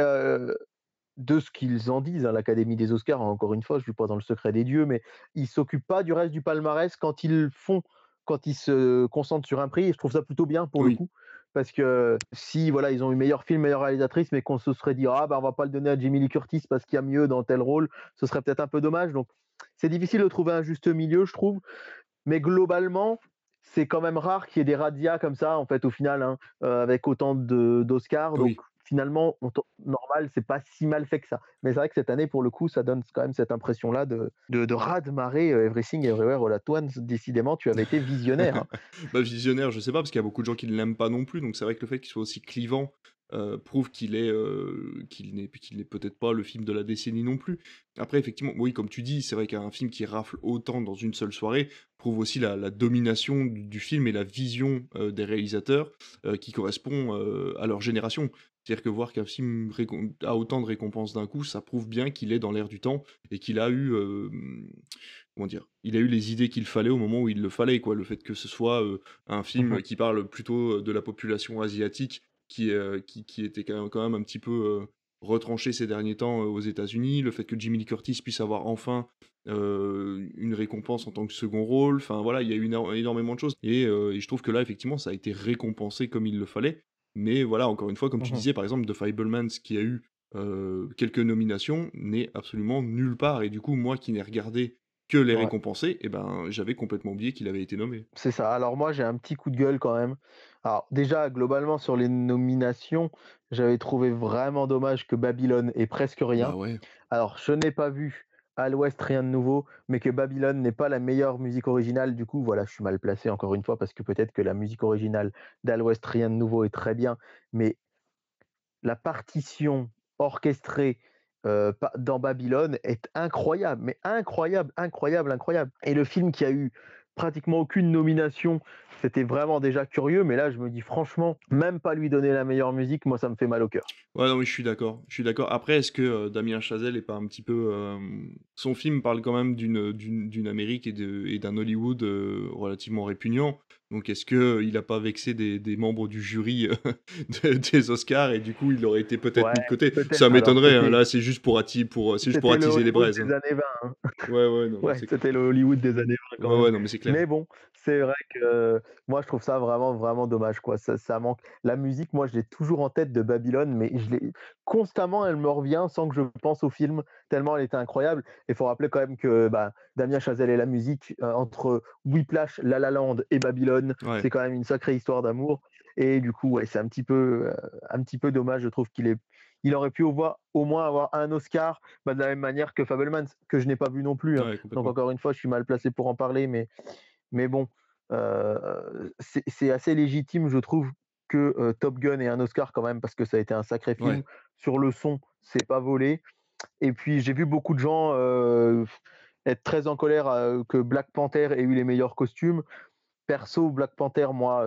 de ce qu'ils en disent, hein, l'Académie des Oscars, encore une fois, je ne suis pas dans le secret des dieux, mais ils s'occupent pas du reste du palmarès quand ils font quand ils se concentrent sur un prix et je trouve ça plutôt bien pour le coup. Parce que si voilà, ils ont eu meilleur film, meilleure réalisatrice, mais qu'on se serait dit ah bah on va pas le donner à Jamie Lee Curtis parce qu'il y a mieux dans tel rôle, ce serait peut-être un peu dommage. Donc c'est difficile de trouver un juste milieu, je trouve. Mais globalement, c'est quand même rare qu'il y ait des radias comme ça, en fait, au final, hein, euh, avec autant d'Oscars. Donc finalement, normal, c'est pas si mal fait que ça. Mais c'est vrai que cette année, pour le coup, ça donne quand même cette impression-là de, de, de raz-de-marée euh, Everything Everywhere All At. Décidément, tu avais été visionnaire. Hein. bah, visionnaire, je sais pas, parce qu'il y a beaucoup de gens qui ne l'aiment pas non plus. Donc c'est vrai que le fait qu'il soit aussi clivant euh, prouve qu'il est euh, qu'il n'est qu'il n'est peut-être pas le film de la décennie non plus. Après effectivement, oui comme tu dis, c'est vrai qu'un film qui rafle autant dans une seule soirée prouve aussi la, domination du, film et la vision des réalisateurs qui correspond à leur génération. C'est-à-dire que voir qu'un film a autant de récompenses d'un coup, ça prouve bien qu'il est dans l'air du temps et qu'il a eu, comment dire, il a eu les idées qu'il fallait au moment où il le fallait, quoi. Le fait que ce soit un film mmh qui parle plutôt de la population asiatique qui, qui, qui, était quand même, quand même un petit peu retranché ces derniers temps aux États-Unis, le fait que Jimmy Lee Curtis puisse avoir enfin une récompense en tant que second rôle, enfin voilà, il y a eu énormément de choses. Et, et, je trouve que là effectivement ça a été récompensé comme il le fallait mais voilà, encore une fois, comme tu mmh disais, par exemple, The Fablemans, qui a eu quelques nominations, n'est absolument nulle part. Et du coup, moi qui n'ai regardé que les récompensés, et eh ben, j'avais complètement oublié qu'il avait été nommé. C'est ça. Alors moi, j'ai un petit coup de gueule quand même. Alors déjà, globalement, sur les nominations, j'avais trouvé vraiment dommage que Babylone ait presque rien. Bah ouais. Alors, je n'ai pas vu à l'Ouest, rien de nouveau, mais que Babylone n'est pas la meilleure musique originale. Du coup, voilà, je suis mal placé encore une fois parce que peut-être que la musique originale d'Al West, rien de nouveau est très bien, mais la partition orchestrée euh, dans Babylone est incroyable, mais incroyable, incroyable, incroyable. Et le film qui a eu pratiquement aucune nomination. C'était vraiment déjà curieux, mais là, je me dis franchement, même pas lui donner la meilleure musique, moi, ça me fait mal au cœur. Ouais, non, mais je suis d'accord. Je suis d'accord. Après, est-ce que euh, Damien Chazelle est pas un petit peu. Euh, son film parle quand même d'une, Amérique et d'un Hollywood euh, relativement répugnant? Donc est-ce qu'il n'a pas vexé des, des, membres du jury des Oscars et du coup il aurait été peut-être mis de côté? Ça m'étonnerait, hein. là c'est juste pour, attiser, pour, c'est juste pour attiser les braises. Des hein. années 20, hein. Ouais, ouais, non, ouais c'était le Hollywood des années 20. Quand ouais, ouais, non, mais c'est clair. Mais bon, c'est vrai que moi je trouve ça vraiment, vraiment dommage. Quoi. Ça, ça manque. La musique, moi je l'ai toujours en tête de Babylone, mais je l'ai constamment elle me revient sans que je pense au film, tellement elle était incroyable. Il faut rappeler quand même que bah, Damien Chazelle et la musique, euh, entre Whiplash, La La Land et Babylone, c'est quand même une sacrée histoire d'amour. Et du coup, ouais, c'est un petit peu, euh, un petit peu dommage. Je trouve qu'il est, il aurait pu au, au moins avoir un Oscar, bah, de la même manière que Fabelman, que je n'ai pas vu non plus. Hein. Donc encore une fois, je suis mal placé pour en parler, mais, mais bon, euh, c'est assez légitime, je trouve, que Top Gun ait un Oscar quand même, parce que ça a été un sacré film. Sur le son, c'est pas volé. Et puis j'ai vu beaucoup de gens être très en colère que Black Panther ait eu les meilleurs costumes. Perso, Black Panther, moi,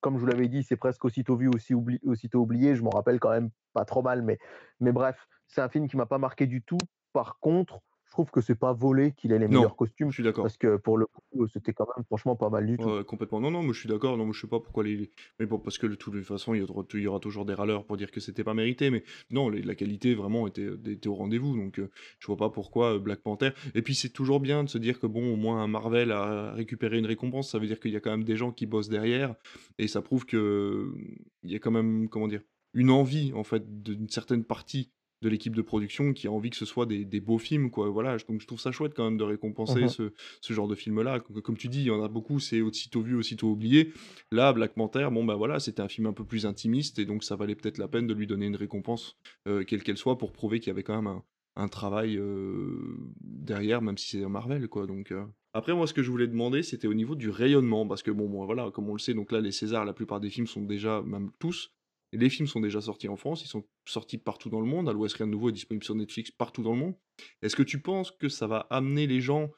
comme je vous l'avais dit, c'est presque aussitôt vu, aussi aussitôt oublié. Je m'en rappelle quand même pas trop mal, mais, mais bref, c'est un film qui m'a pas marqué du tout. Par contre, je trouve que c'est pas volé qu'il ait les meilleurs costumes. Je suis d'accord. Parce que pour le coup, c'était quand même franchement pas mal du tout. complètement. Non, non, mais je suis d'accord. Non, mais je sais pas pourquoi les. Mais bon, parce que de toute façon, il y, aura, toujours des râleurs pour dire que c'était pas mérité. Mais non, la qualité vraiment était, était au rendez-vous. Donc, euh, je vois pas pourquoi euh, Black Panther. Et puis, c'est toujours bien de se dire que bon, au moins, Marvel a récupéré une récompense. Ça veut dire qu'il y a quand même des gens qui bossent derrière. Et ça prouve que il y a quand même, comment dire, une envie, en fait, d'une certaine partie de l'équipe de production qui a envie que ce soit des, des beaux films, quoi. Voilà, je- donc je trouve ça chouette quand même de récompenser Mmh ce, ce genre de film-là. Comme, comme tu dis, il y en a beaucoup, c'est aussitôt vu, aussitôt oublié. Là, Black Panther, bon, bah voilà, c'était un film un peu plus intimiste et donc ça valait peut-être la peine de lui donner une récompense, euh, quelle qu'elle soit, pour prouver qu'il y avait quand même un, un travail euh, derrière, même si c'est Marvel, quoi. Donc, euh. Après, moi, ce que je voulais demander, c'était au niveau du rayonnement, parce que bon, bon, voilà, comme on le sait, donc là, les Césars, la plupart des films sont déjà, même tous, les films sont déjà sortis en France, ils sont sortis partout dans le monde. À l'Ouest, rien de nouveau est disponible sur Netflix partout dans le monde. Est-ce que tu penses que ça va amener les gens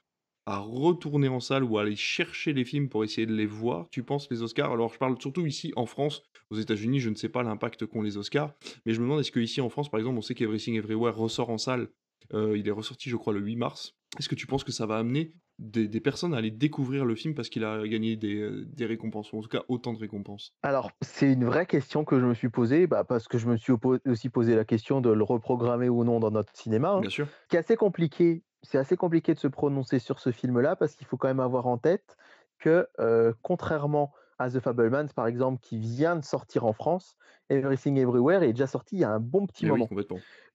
à retourner en salle ou à aller chercher les films pour essayer de les voir? Tu penses les Oscars? Alors, je parle surtout ici en France. Aux États-Unis, je ne sais pas l'impact qu'ont les Oscars, mais je me demande est-ce que ici en France, par exemple, on sait qu'Everything Everywhere ressort en salle? Euh, il est ressorti, je crois, le 8 mars. Est-ce que tu penses que ça va amener des, des personnes à aller découvrir le film parce qu'il a gagné des, euh, des récompenses, ou en tout cas autant de récompenses Alors, c'est une vraie question que je me suis posée, bah, parce que je me suis aussi posé la question de le reprogrammer ou non dans notre cinéma. hein. Bien sûr. Qui est assez compliqué, c'est assez compliqué de se prononcer sur ce film-là, parce qu'il faut quand même avoir en tête que, euh, contrairement à The Fablemans, par exemple, qui vient de sortir en France, Everything Everywhere est déjà sorti il y a un bon petit Eh moment.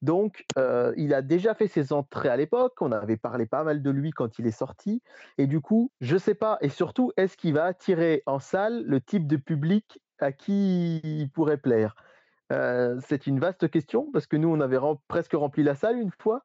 Donc, euh, il a déjà fait ses entrées à l'époque. On avait parlé pas mal de lui quand il est sorti. Et du coup, je sais pas. Et surtout, est-ce qu'il va attirer en salle le type de public à qui il pourrait plaire? Euh, C'est une vaste question parce que nous, on avait rem- presque rempli la salle une fois.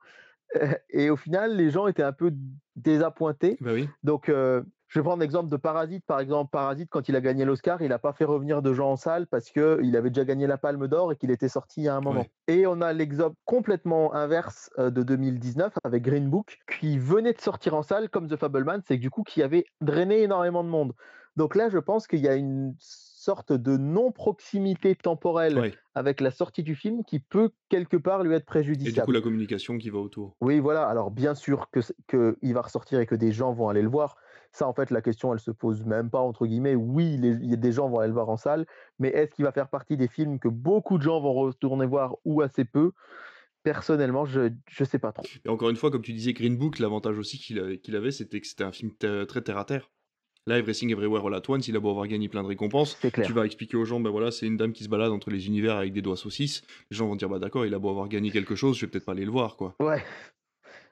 Et au final, les gens étaient un peu désappointés. Bah oui. Donc, euh, je vais prendre l'exemple de Parasite. Par exemple, Parasite, quand il a gagné l'Oscar, il n'a pas fait revenir de gens en salle parce qu'il avait déjà gagné la Palme d'Or et qu'il était sorti il y a un moment. Et on a l'exemple complètement inverse euh, de 2019 avec Green Book, qui venait de sortir en salle comme The Fableman, c'est du coup qui avait drainé énormément de monde. Donc là, je pense qu'il y a une sorte de non-proximité temporelle avec la sortie du film qui peut quelque part lui être Et du préjudiciable. coup, la communication qui va autour. Oui, voilà. Alors, bien sûr que, c- que il va ressortir et que des gens vont aller le voir. Ça, en fait, la question, elle se pose même pas, entre guillemets. Oui, les- il y a des gens vont aller le voir en salle, mais est-ce qu'il va faire partie des films que beaucoup de gens vont retourner voir ou assez peu? Personnellement, je ne sais pas trop. Et encore une fois, comme tu disais, Green Book, l'avantage aussi qu'il avait, qu'il avait, c'était que c'était un film très terre à terre. Là, Everything Everywhere All At Once, il a beau avoir gagné plein de récompenses, tu vas expliquer aux gens, ben voilà, c'est une dame qui se balade entre les univers avec des doigts saucisses. Les gens vont dire, bah d'accord, il a beau avoir gagné quelque chose, je vais peut-être pas aller le voir, quoi. Ouais.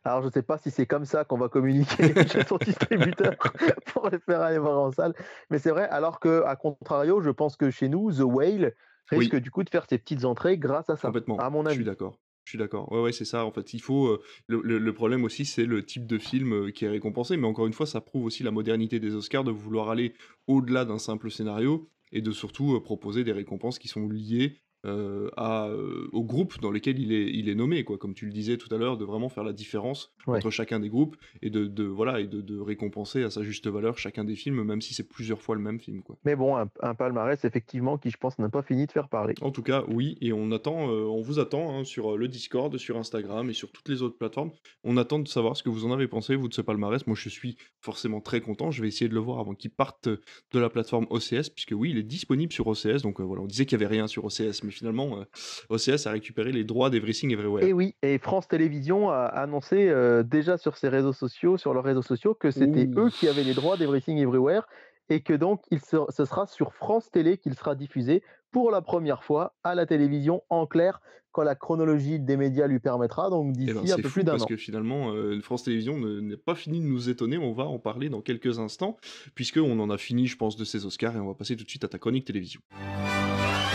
Alors, je ne sais pas si c'est comme ça qu'on va communiquer chez son distributeur pour les faire aller voir en salle. Mais c'est vrai, alors que, à contrario, je pense que chez nous, The Whale risque Oui. du coup de faire ses petites entrées grâce à ça, Complètement, à mon je suis avis. d'accord. Je suis d'accord. Ouais, ouais, c'est ça. En fait, il faut. euh, le, le- le problème aussi, c'est le type de film euh, qui est récompensé. Mais encore une fois, ça prouve aussi la modernité des Oscars de vouloir aller au-delà d'un simple scénario et de surtout euh, proposer des récompenses qui sont liées euh, à, euh, au groupe dans lequel il est, il est nommé, quoi. Comme tu le disais tout à l'heure, de vraiment faire la différence Ouais. entre chacun des groupes et de, de- voilà et de, de récompenser à sa juste valeur chacun des films, même si c'est plusieurs fois le même film, quoi. Mais bon, un, un palmarès, effectivement, qui, je pense, n'a pas fini de faire parler. En tout cas, oui, et on attend, euh, on vous attend hein, sur euh, le Discord, sur Instagram et sur toutes les autres plateformes. On attend de savoir ce que vous en avez pensé, vous, de ce palmarès. Moi, je suis forcément très content. Je vais essayer de le voir avant qu'il parte de la plateforme OCS, puisque oui, il est disponible sur OCS. Donc euh, voilà, on disait qu'il n'y avait rien sur OCS, mais finalement, euh, OCS a récupéré les droits d'Everything Everywhere. Et oui, et France Télévisions a annoncé euh, déjà sur ses réseaux sociaux, sur leurs réseaux sociaux, que c'était eux qui avaient les droits d'Everything Everywhere et que donc il se- ce sera sur France Télé qu'il sera diffusé pour la première fois à la télévision en clair quand la chronologie des médias lui permettra, donc Eh d'ici ben, un peu fou plus d'un parce an. que finalement, euh, France Télévisions ne- n'est pas fini de nous étonner. On va en parler dans quelques instants, puisqu'on en a fini, je pense, de ces Oscars et on va passer tout de suite à ta chronique télévision.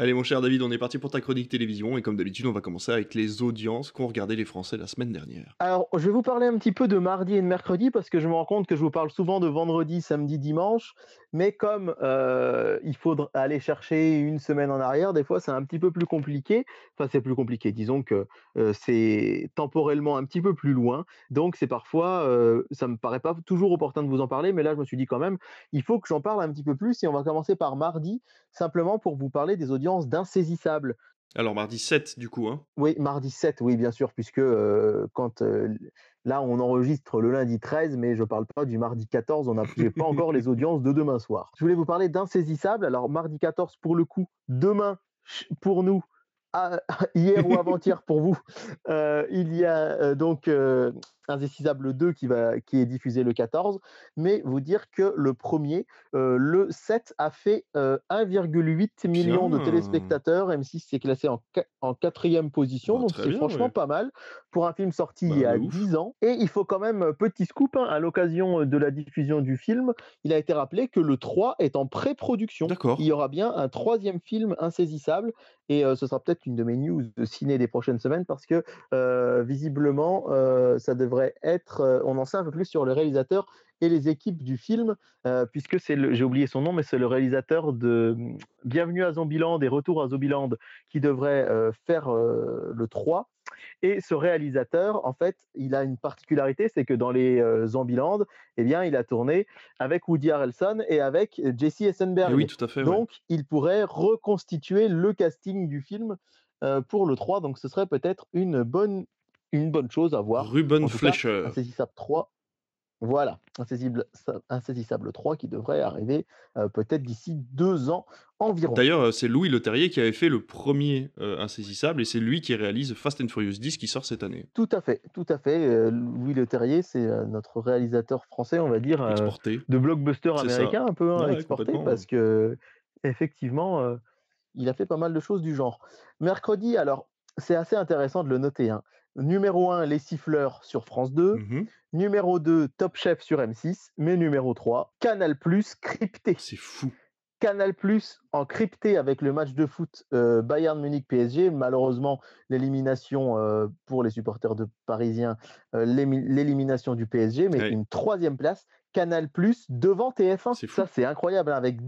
Allez mon cher David, on est parti pour ta chronique télévision et comme d'habitude on va commencer avec les audiences qu'ont regardé les Français la semaine dernière. Alors, je vais vous parler un petit peu de mardi et de mercredi parce que je me rends compte que je vous parle souvent de vendredi, samedi, dimanche, mais comme euh, il faut aller chercher une semaine en arrière, des fois c'est un petit peu plus compliqué. Enfin, c'est plus compliqué, disons que euh, c'est temporellement un petit peu plus loin, donc c'est parfois, euh, ça me paraît pas toujours opportun de vous en parler, mais là je me suis dit quand même, il faut que j'en parle un petit peu plus et on va commencer par mardi, simplement pour vous parler des audiences d'insaisissables. Alors mardi 7 du coup, hein Oui, mardi 7, oui, bien sûr, puisque euh, quand euh, là, on enregistre le lundi 13, mais je ne parle pas du mardi 14, on n'a pas encore les audiences de demain soir. Je voulais vous parler d'insaisissable. Alors, mardi 14, pour le coup, demain, pour nous, à- hier ou avant-hier pour vous, euh, il y a donc Indécisable 2 qui, va, qui est diffusé le 14, mais vous dire que le premier, euh, le 7, a fait euh, 1,8 million de téléspectateurs. M6 s'est classé en, qua- en quatrième position, Bah, donc c'est franchement ouais. pas mal pour un film sorti Bah, il y a de ouf. 10 ans. Et il faut quand même, euh, petit scoop, hein, à l'occasion de la diffusion du film, il a été rappelé que le 3 est en pré-production. Il y aura bien un troisième film insaisissable et euh, ce sera peut-être une de mes news de ciné des prochaines semaines parce que euh, visiblement euh, ça devrait être, euh, on en sait un peu plus sur le réalisateur et les équipes du film euh, puisque c'est le, j'ai oublié son nom mais c'est le réalisateur de hum, Bienvenue à Zombieland et Retour à Zombieland qui devrait euh, faire euh, le 3 et ce réalisateur, en fait, il a une particularité, c'est que dans les euh, Zombieland, eh bien, il a tourné avec Woody Harrelson et avec euh, Jesse Eisenberg. Oui, tout à fait. ouais. Donc, il pourrait reconstituer le casting du film euh, pour le 3. Donc, ce serait peut-être une bonne, une bonne chose à voir. Ruben Fleischer. Insaisissable 3. Voilà, Insaisissable, Insaisissable 3 qui devrait arriver euh, peut-être d'ici deux ans environ. D'ailleurs, euh, c'est Louis Leterrier qui avait fait le premier euh, Insaisissable et c'est lui qui réalise Fast and Furious 10 qui sort cette année. Tout à fait, tout à fait. euh, Louis Leterrier, c'est notre réalisateur français, on va dire, Exporté. de blockbuster ça. américain un peu hein, Ouais, exporté parce que effectivement il a fait pas mal de choses du genre. Mercredi, alors c'est assez intéressant de le noter. hein. Numéro 1, Les Siffleurs sur France 2. Mhm. Numéro 2, Top Chef sur M6. Mais numéro 3, Canal Plus crypté. C'est fou. Canal Plus en crypté avec le match de foot euh, Bayern Munich PSG. Malheureusement, l'élimination euh, pour les supporters de Parisiens, euh, l'élimination du PSG, mais Ouais. une troisième place. Canal Plus devant TF1. C'est fou. Ça, c'est incroyable hein, avec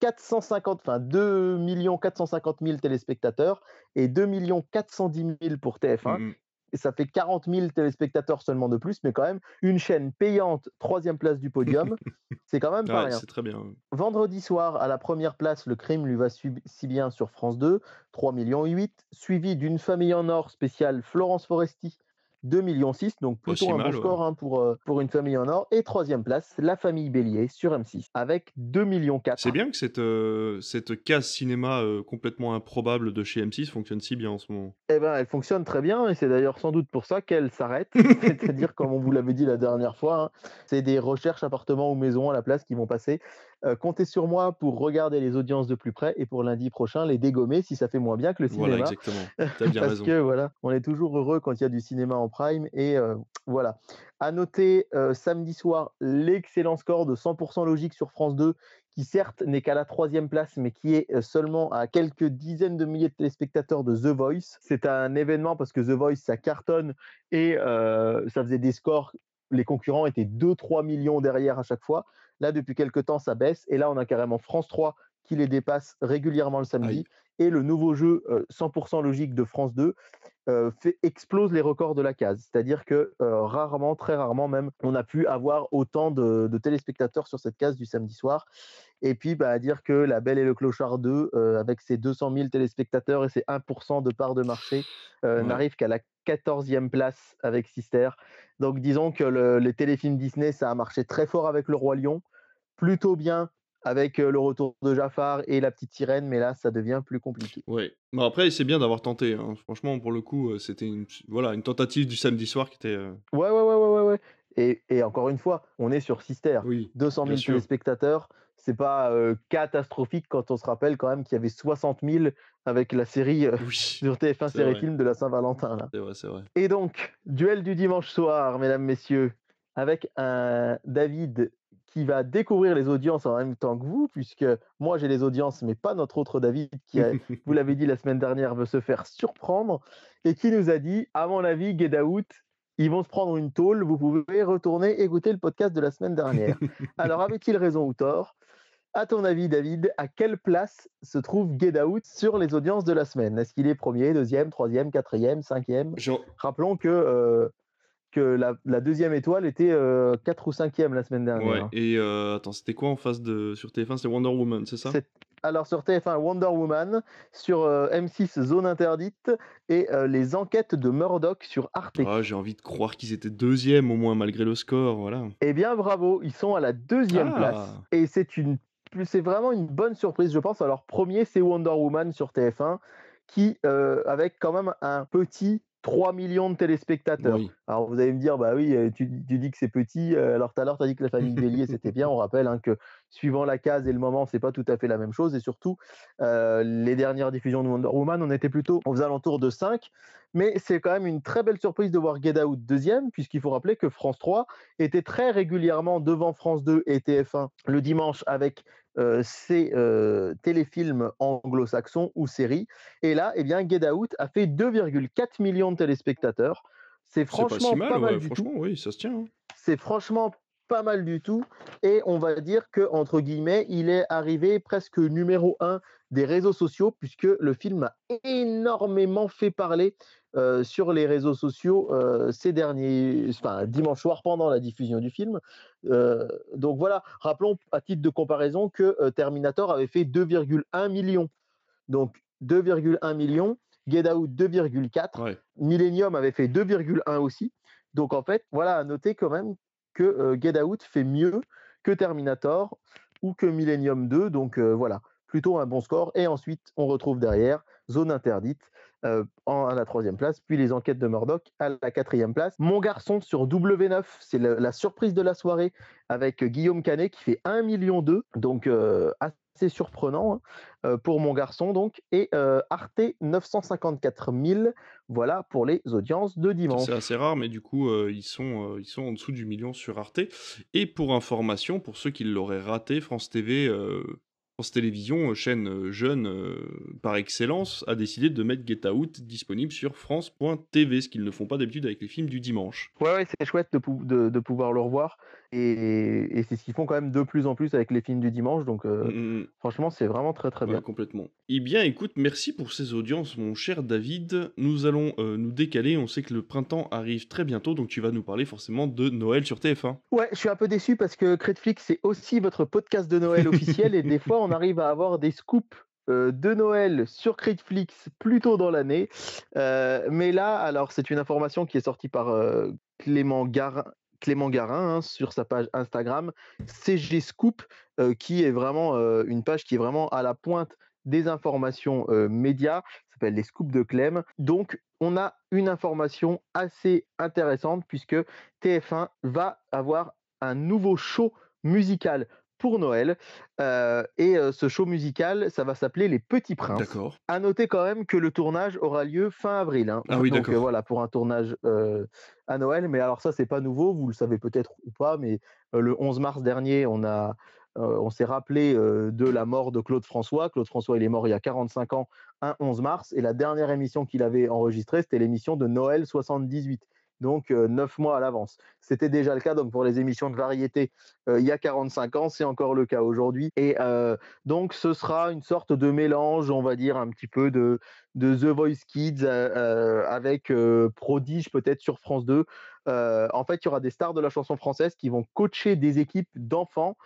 2,450, enfin 2 450 000 téléspectateurs et 2 410 000 pour TF1 Mhm. et ça fait 40 000 téléspectateurs seulement de plus, mais quand même une chaîne payante, troisième place du podium, c'est quand même pas Ouais, rien. très bien. Vendredi soir, à la première place, le crime lui va si bien sur France 2, 3 millions 8, suivi d'une famille en or spéciale Florence Foresti, 2 millions 6, donc plutôt un mal, bon ouais. score hein, pour, euh, pour une famille en or. Et troisième place, la famille Bélier sur M6, avec 2 millions 4. C'est bien que cette, euh, cette case cinéma euh, complètement improbable de chez M6 fonctionne si bien en ce moment. Eh ben, elle fonctionne très bien et c'est d'ailleurs sans doute pour ça qu'elle s'arrête. C'est-à-dire, comme on vous l'avait dit la dernière fois, hein, c'est des recherches appartements ou maisons à la place qui vont passer. Euh, comptez sur moi pour regarder les audiences de plus près et pour lundi prochain les dégommer si ça fait moins bien que le cinéma. Voilà, exactement. Bien Parce raison. que voilà, on est toujours heureux quand il y a du cinéma en prime et euh, voilà. À noter euh, samedi soir l'excellent score de 100% logique sur France 2 qui certes n'est qu'à la troisième place mais qui est seulement à quelques dizaines de milliers de téléspectateurs de The Voice. C'est un événement parce que The Voice ça cartonne et euh, ça faisait des scores. Les concurrents étaient 2-3 millions derrière à chaque fois. Là, depuis quelques temps, ça baisse. Et là, on a carrément France 3 qui les dépasse régulièrement le samedi. Et le nouveau jeu euh, 100% logique de France 2 euh, fait, explose les records de la case. C'est-à-dire que euh, rarement, très rarement même, on a pu avoir autant de, de téléspectateurs sur cette case du samedi soir. Et puis, bah, à dire que La Belle et le Clochard 2, euh, avec ses 200 000 téléspectateurs et ses 1% de part de marché, euh, Ouais. n'arrive qu'à la 14e place avec Sister. Donc, disons que le- les téléfilms Disney, ça a marché très fort avec Le Roi Lion, plutôt bien avec le retour de Jafar et la petite sirène, mais là, ça devient plus compliqué. Ouais. Bon, après, c'est bien d'avoir tenté. hein. Franchement, pour le coup, c'était une, voilà, une tentative du samedi soir qui était. Ouais, ouais, ouais, ouais, ouais. ouais. Et, et encore une fois, on est sur Sister. Oui. 200 bien 000 sûr. téléspectateurs, c'est pas euh, catastrophique quand on se rappelle quand même qu'il y avait 60 000 avec la série euh, Oui. sur TF1 C'est série vrai. film de la Saint-Valentin. C'est vrai, c'est vrai. Et donc, duel du dimanche soir, mesdames, messieurs, avec un David qui va découvrir les audiences en même temps que vous, puisque moi j'ai les audiences, mais pas notre autre David qui, a- vous l'avez dit la semaine dernière, veut se faire surprendre, et qui nous a dit, à mon avis, Get Out, ils vont se prendre une tôle, vous pouvez retourner écouter le podcast de la semaine dernière. Alors, avait-il raison ou tort? À ton avis, David, à quelle place se trouve Get Out sur les audiences de la semaine? Est-ce qu'il est premier, deuxième, troisième, quatrième, cinquième? Rappelons que, euh, que la, la deuxième étoile était euh, 4 ou 5e la semaine dernière. ouais. hein. Et euh, attends, c'était quoi en face de sur TF1 C'était Wonder Woman, c'est ça? C'est- Alors sur TF1 Wonder Woman, sur euh, M6 Zone Interdite et euh, les enquêtes de Murdoch sur Arte. Ah, J'ai envie de croire qu'ils étaient deuxième au moins malgré le score, voilà. Eh bien bravo, ils sont à la deuxième Ah. place et c'est une c'est vraiment une bonne surprise je pense. Alors premier c'est Wonder Woman sur TF1 qui euh, avec quand même un petit 3 millions de téléspectateurs. Oui. Alors vous allez me dire, bah oui, euh, tu, tu dis que c'est petit, euh, alors tout à l'heure tu as dit que la famille Bélier c'était bien, on rappelle hein, que suivant la case et le moment, c'est pas tout à fait la même chose, et surtout, euh, les dernières diffusions de Wonder Woman, on était plutôt aux alentours de 5, mais c'est quand même une très belle surprise de voir Get Out deuxième, puisqu'il faut rappeler que France 3 était très régulièrement devant France 2 et TF1 le dimanche avec euh, ces euh, téléfilms anglo-saxons ou séries. Et là, eh bien, Get Out a fait 2,4 millions de téléspectateurs. C'est pas franchement pas mal, du tout. franchement, oui, ça se tient. hein. C'est franchement pas mal du tout. Et on va dire que, entre guillemets, il est arrivé presque numéro un des réseaux sociaux, puisque le film a énormément fait parler euh, sur les réseaux sociaux euh, ces derniers, enfin, dimanche soir pendant la diffusion du film. Euh, donc voilà, rappelons à titre de comparaison que Terminator avait fait 2,1 millions. Donc 2,1 millions, Get Out 2,4, Ouais. Millennium avait fait 2,1 aussi. Donc en fait, voilà, à noter quand même que euh, Get Out fait mieux que Terminator ou que Millennium 2. Donc euh, voilà, plutôt un bon score. Et ensuite, on retrouve derrière Zone Interdite euh, en, à la troisième place, puis les enquêtes de Murdoch à la quatrième place. Mon garçon sur W9, c'est la surprise de la soirée avec euh, Guillaume Canet qui fait 1,2 million. Donc euh, assez surprenant hein, pour mon garçon. donc Et euh, Arte 954 000. Voilà pour les audiences de dimanche. C'est assez rare, mais du coup, ils, sont, ils sont en dessous du million sur Arte. Et pour information, pour ceux qui l'auraient raté, France TV, France Télévisions, euh, chaîne euh, jeune euh, par excellence, a décidé de mettre Get Out disponible sur France.tv, ce qu'ils ne font pas d'habitude avec les films du dimanche. Ouais, ouais, c'est chouette de, pou- de- de pouvoir le revoir. Et, et c'est ce qu'ils font quand même de plus en plus avec les films du dimanche. Donc, euh, Mm, mm, franchement, c'est vraiment très très ouais, bien. complètement. Eh bien, écoute, merci pour ces audiences, mon cher David. Nous allons euh, nous décaler. On sait que le printemps arrive très bientôt, donc tu vas nous parler forcément de Noël sur TF1. Ouais, je suis un peu déçu parce que Critflix, c'est aussi votre podcast de Noël officiel. et des fois, on arrive à avoir des scoops euh, de Noël sur Critflix plus tôt dans l'année. Euh, mais là, alors, c'est une information qui est sortie par euh, Clément Garin. Hein, sur sa page Instagram, CG Scoop, qui est vraiment une page qui est vraiment à la pointe des informations médias, s'appelle les scoops de Clem. Donc, on a une information assez intéressante puisque TF1 va avoir un nouveau show musical pour Noël. Euh, et euh, ce show musical, ça va s'appeler Les Petits Princes. D'accord. À noter quand même que le tournage aura lieu fin avril. hein. Ah oui, Donc d'accord. euh, voilà, pour un tournage à Noël. Mais alors ça, c'est pas nouveau, vous le savez peut-être ou pas, mais le 11 mars dernier, on a... euh, on s'est rappelé euh, de la mort de Claude François. Claude François, il est mort il y a 45 ans, un 11 mars. Et la dernière émission qu'il avait enregistrée, c'était l'émission de Noël 78. Donc, euh, neuf mois à l'avance. C'était déjà le cas donc pour les émissions de variété euh, il y a 45 ans, c'est encore le cas aujourd'hui. Et euh, donc, ce sera une sorte de mélange, on va dire, un petit peu de, The Voice Kids avec Prodige peut-être sur France 2. Euh, en fait, il y aura des stars de la chanson française qui vont coacher des équipes d'enfants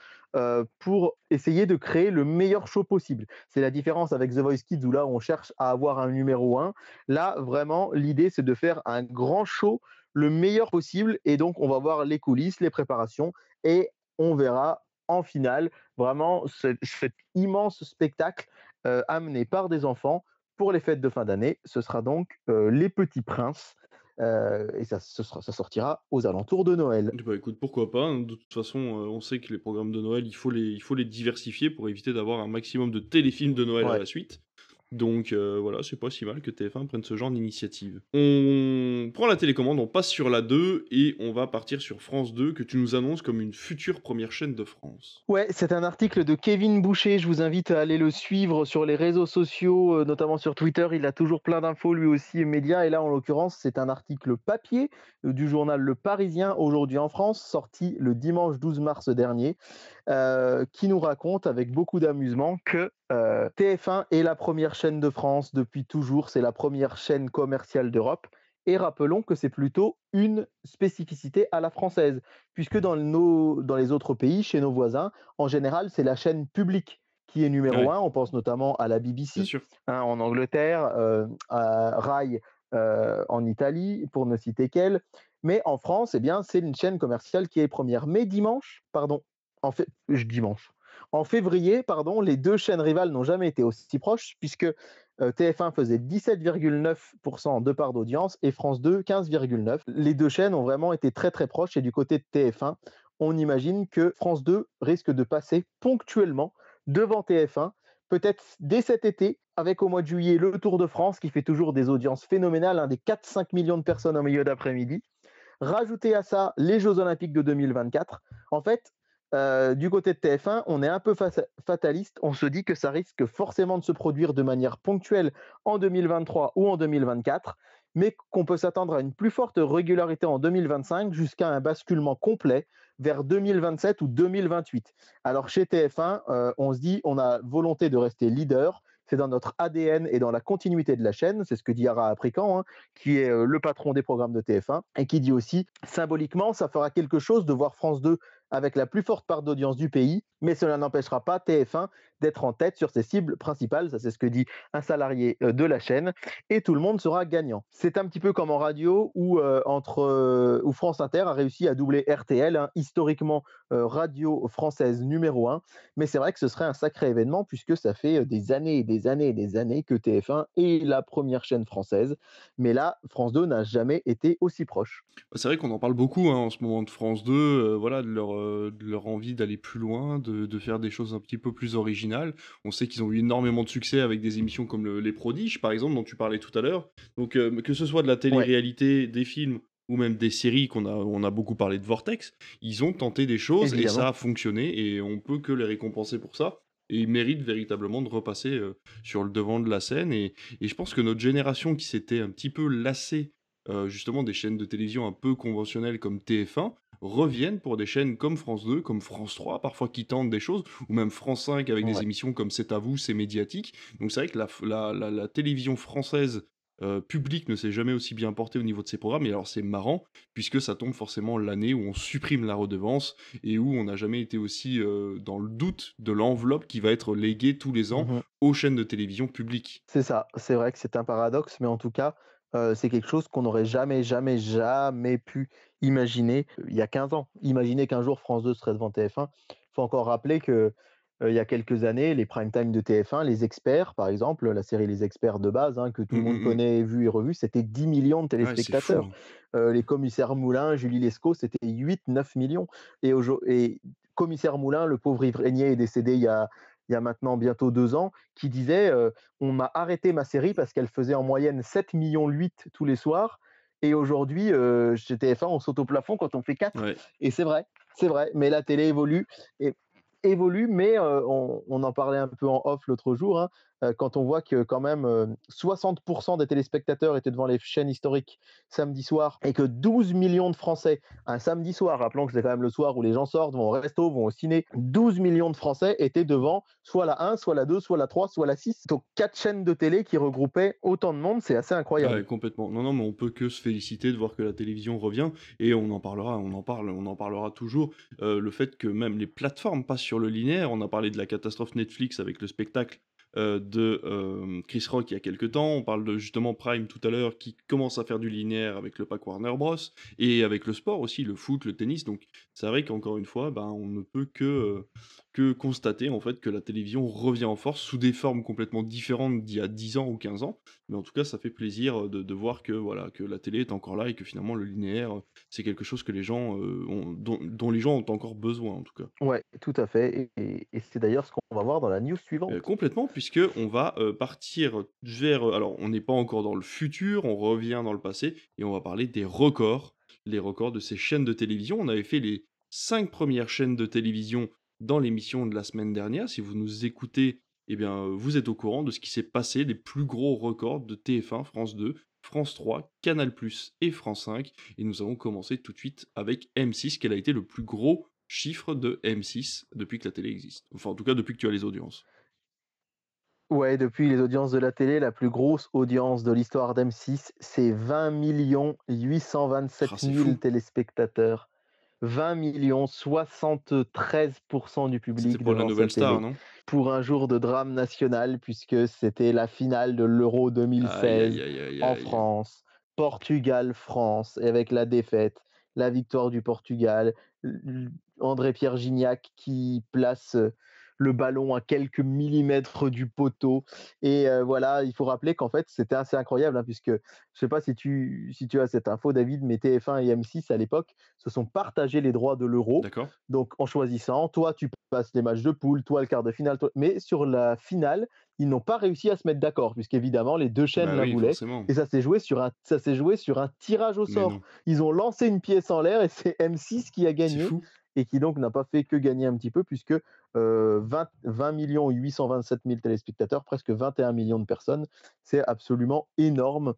pour essayer de créer le meilleur show possible. C'est la différence avec The Voice Kids où là, on cherche à avoir un numéro 1. Là, vraiment, l'idée, c'est de faire un grand show le meilleur possible. Et donc, on va voir les coulisses, les préparations et on verra en finale vraiment ce- cet immense spectacle euh, amené par des enfants pour les fêtes de fin d'année. Ce sera donc euh, Les Petits Princes. euh, et ça, ce sera- ça sortira aux alentours de Noël. Bah écoute, pourquoi pas. hein. De toute façon, on sait que les programmes de Noël, il faut les, il faut les diversifier pour éviter d'avoir un maximum de téléfilms de Noël à la suite. Donc euh, voilà, c'est pas si mal que TF1 prenne ce genre d'initiative. On prend la télécommande, on passe sur la 2 et on va partir sur France 2 que tu nous annonces comme une future première chaîne de France. Ouais, c'est un article de Kevin Boucher. Je vous invite à aller le suivre sur les réseaux sociaux, euh, notamment sur Twitter. Il a toujours plein d'infos, lui aussi, médias. Et là, en l'occurrence, c'est un article papier euh, du journal Le Parisien, aujourd'hui en France, sorti le dimanche 12 mars dernier, qui nous raconte avec beaucoup d'amusement que euh, TF1 est la première chaîne de France depuis toujours. C'est la première chaîne commerciale d'Europe. Et rappelons que c'est plutôt une spécificité à la française, puisque dans, nos, dans les autres pays, chez nos voisins, en général, c'est la chaîne publique qui est numéro Ouais. un. On pense notamment à la BBC hein, en Angleterre, euh, à Rai euh, en Italie, pour ne citer qu'elle. Mais en France, eh bien, c'est une chaîne commerciale qui est première. Mais dimanche, pardon, en fait, je dimanche. En février, pardon, les deux chaînes rivales n'ont jamais été aussi proches, puisque TF1 faisait 17,9% de part d'audience et France 2 15,9%. Les deux chaînes ont vraiment été très très proches et du côté de TF1, on imagine que France 2 risque de passer ponctuellement devant TF1, peut-être dès cet été, avec au mois de juillet le Tour de France qui fait toujours des audiences phénoménales, un des 4-5 millions de personnes au milieu d'après-midi. Rajoutez à ça les Jeux Olympiques de 2024. En fait, euh, du côté de TF1, on est un peu fataliste. On se dit que ça risque forcément de se produire de manière ponctuelle en 2023 ou en 2024, mais qu'on peut s'attendre à une plus forte régularité en 2025 jusqu'à un basculement complet vers 2027 ou 2028. Alors chez TF1, euh, on se dit on a volonté de rester leader c'est dans notre ADN et dans la continuité de la chaîne. C'est ce que dit Ara Aprican, hein, qui est euh, le patron des programmes de TF1, et qui dit aussi, symboliquement, ça fera quelque chose de voir France 2 avec la plus forte part d'audience du pays, mais cela n'empêchera pas TF1 d'être en tête sur ses cibles principales. Ça, c'est ce que dit un salarié euh, de la chaîne, et tout le monde sera gagnant. C'est un petit peu comme en radio où, euh, euh, France Inter a réussi à doubler RTL, hein, historiquement radio française numéro 1. Mais c'est vrai que ce serait un sacré événement puisque ça fait des années et des années et des années que TF1 est la première chaîne française. Mais là, France 2 n'a jamais été aussi proche. C'est vrai qu'on en parle beaucoup hein, en ce moment de France 2, voilà, de leur euh, de leur envie d'aller plus loin, de, faire des choses un petit peu plus originales. On sait qu'ils ont eu énormément de succès avec des émissions comme Les Prodiges, par exemple, dont tu parlais tout à l'heure. Donc, euh, que ce soit de la télé-réalité, des films ou même des séries qu'on a, on a beaucoup parlé de Vortex, ils ont tenté des choses et ça a fonctionné et on peut que les récompenser pour ça. Et ils méritent véritablement de repasser euh, sur le devant de la scène. Et, je pense que notre génération qui s'était un petit peu lassée justement des chaînes de télévision un peu conventionnelles comme TF1, reviennent pour des chaînes comme France 2, comme France 3, parfois qui tentent des choses, ou même France 5 avec des émissions comme C'est à vous, c'est médiatique. Donc c'est vrai que la, la, télévision française euh, publique ne s'est jamais aussi bien portée au niveau de ses programmes. Et alors c'est marrant, puisque ça tombe forcément l'année où on supprime la redevance et où on n'a jamais été aussi euh, dans le doute de l'enveloppe qui va être léguée tous les ans mmh aux chaînes de télévision publiques. C'est ça, c'est vrai que c'est un paradoxe, mais en tout cas, euh, c'est quelque chose qu'on n'aurait jamais, jamais, jamais pu imaginer il y a 15 ans. Imaginer qu'un jour France 2 serait devant TF1. Il faut encore rappeler que il y a quelques années, les prime time de TF1, les experts, par exemple, la série Les Experts de base, hein, que tout le mmh, monde mmh, mmh. connaît, vu et revu, c'était 10 millions de téléspectateurs. Hein. les commissaires Moulin, Julie Lescaut, c'était 8-9 millions. Et, et, commissaire Moulin, le pauvre Yves Régnier, est décédé il y a, il y a maintenant bientôt deux ans, qui disait On m'a arrêté ma série parce qu'elle faisait en moyenne 7 millions 8 tous les soirs. Et aujourd'hui, chez TF1, on saute au plafond quand on fait 4. Et c'est vrai, c'est vrai. Mais la télé évolue. Et évolue, mais on, en parlait un peu en off l'autre jour. Hein, quand on voit que quand même 60% des téléspectateurs étaient devant les chaînes historiques samedi soir et que 12 millions de Français, un samedi soir, rappelons que c'est quand même le soir où les gens sortent, vont au resto, vont au ciné, 12 millions de Français étaient devant soit la 1, soit la 2, soit la 3, soit la 6. Donc quatre chaînes de télé qui regroupaient autant de monde, c'est assez incroyable. complètement. Non, non, mais on peut que se féliciter de voir que la télévision revient et on en parlera, on en parle, on en parlera toujours. le fait que même les plateformes passent sur le linéaire, on a parlé de la catastrophe Netflix avec le spectacle euh, de euh, Chris Rock il y a quelques temps. On parle de justement Prime tout à l'heure qui commence à faire du linéaire avec le pack Warner Bros. et avec le sport aussi, le foot, le tennis. Donc c'est vrai qu'encore une fois, ben, on ne peut que, euh, que constater en fait que la télévision revient en force sous des formes complètement différentes d'il y a 10 ans ou 15 ans. Mais en tout cas, ça fait plaisir de, voir que, voilà, que la télé est encore là et que finalement le linéaire, c'est quelque chose que les gens ont, dont, les gens ont encore besoin en tout cas. Ouais, tout à fait. Et, c'est d'ailleurs ce qu'on va voir dans la news suivante. complètement, puisque on va partir vers. alors, on n'est pas encore dans le futur, on revient dans le passé et on va parler des records, les records de ces chaînes de télévision. On avait fait les cinq premières chaînes de télévision dans l'émission de la semaine dernière. Si vous nous écoutez, eh bien, vous êtes au courant de ce qui s'est passé, les plus gros records de TF1, France 2, France 3, Canal+, et France 5. Et nous allons commencer tout de suite avec M6, quel a été le plus gros chiffre de M6 depuis que la télé existe. Enfin, en tout cas, depuis que tu as les audiences. Ouais, depuis les audiences de la télé, la plus grosse audience de l'histoire d'M6, c'est 20 827 000 téléspectateurs. 20 millions, 73% du public. C'était pour la nouvelle star, non? Pour un jour de drame national, puisque c'était la finale de l'Euro 2016 en France, Portugal-France, et avec la défaite, la victoire du Portugal, André-Pierre Gignac qui place le ballon à quelques millimètres du poteau. Et voilà, il faut rappeler qu'en fait, c'était assez incroyable, hein, puisque je ne sais pas si tu, si tu as cette info, David, mais TF1 et M6 à l'époque se sont partagés les droits de l'euro. Donc en choisissant, toi tu passes les matchs de poule, toi le quart de finale, mais sur la finale, ils n'ont pas réussi à se mettre d'accord, puisqu'évidemment les deux chaînes bah la voulaient. Et ça s'est joué sur un, ça s'est joué sur un tirage au sort. Ils ont lancé une pièce en l'air et c'est M6 qui a gagné et qui donc n'a pas fait que gagner un petit peu, puisque 20, 20 millions 827 000 téléspectateurs, presque 21 millions de personnes, c'est absolument énorme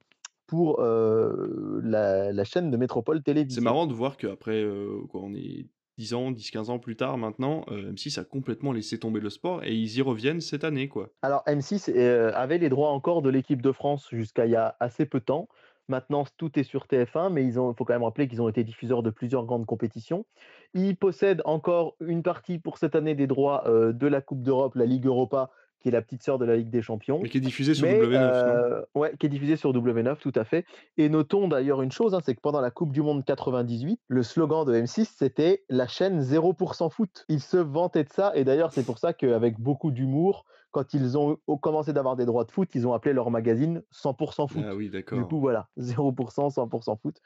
pour la, chaîne de Métropole Télévision. C'est marrant de voir qu'après, quoi, on est 10 ans, 10-15 ans plus tard maintenant, M6 a complètement laissé tomber le sport et ils y reviennent cette année. quoi. Alors M6 avait les droits encore de l'équipe de France jusqu'à il y a assez peu de temps. Maintenant, tout est sur TF1, mais il faut quand même rappeler qu'ils ont été diffuseurs de plusieurs grandes compétitions. Ils possèdent encore une partie pour cette année des droits de la Coupe d'Europe, la Ligue Europa, qui est la petite sœur de la Ligue des Champions. Mais qui est diffusée sur W9, euh, Ouais, qui est diffusée sur W9, tout à fait. Et notons d'ailleurs une chose, hein, c'est que pendant la Coupe du Monde 98, le slogan de M6, c'était la chaîne 0% foot. Ils se vantaient de ça, et d'ailleurs, c'est pour ça qu'avec beaucoup d'humour, quand ils ont commencé d'avoir des droits de foot, ils ont appelé leur magazine 100% foot. Ah oui, d'accord. Du coup, voilà, 0%, 100% foot.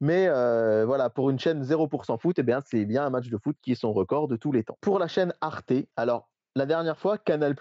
Mais euh, voilà, pour une chaîne 0% foot, eh bien, c'est bien un match de foot qui est son record de tous les temps. Pour la chaîne Arte, alors la dernière fois, Canal+,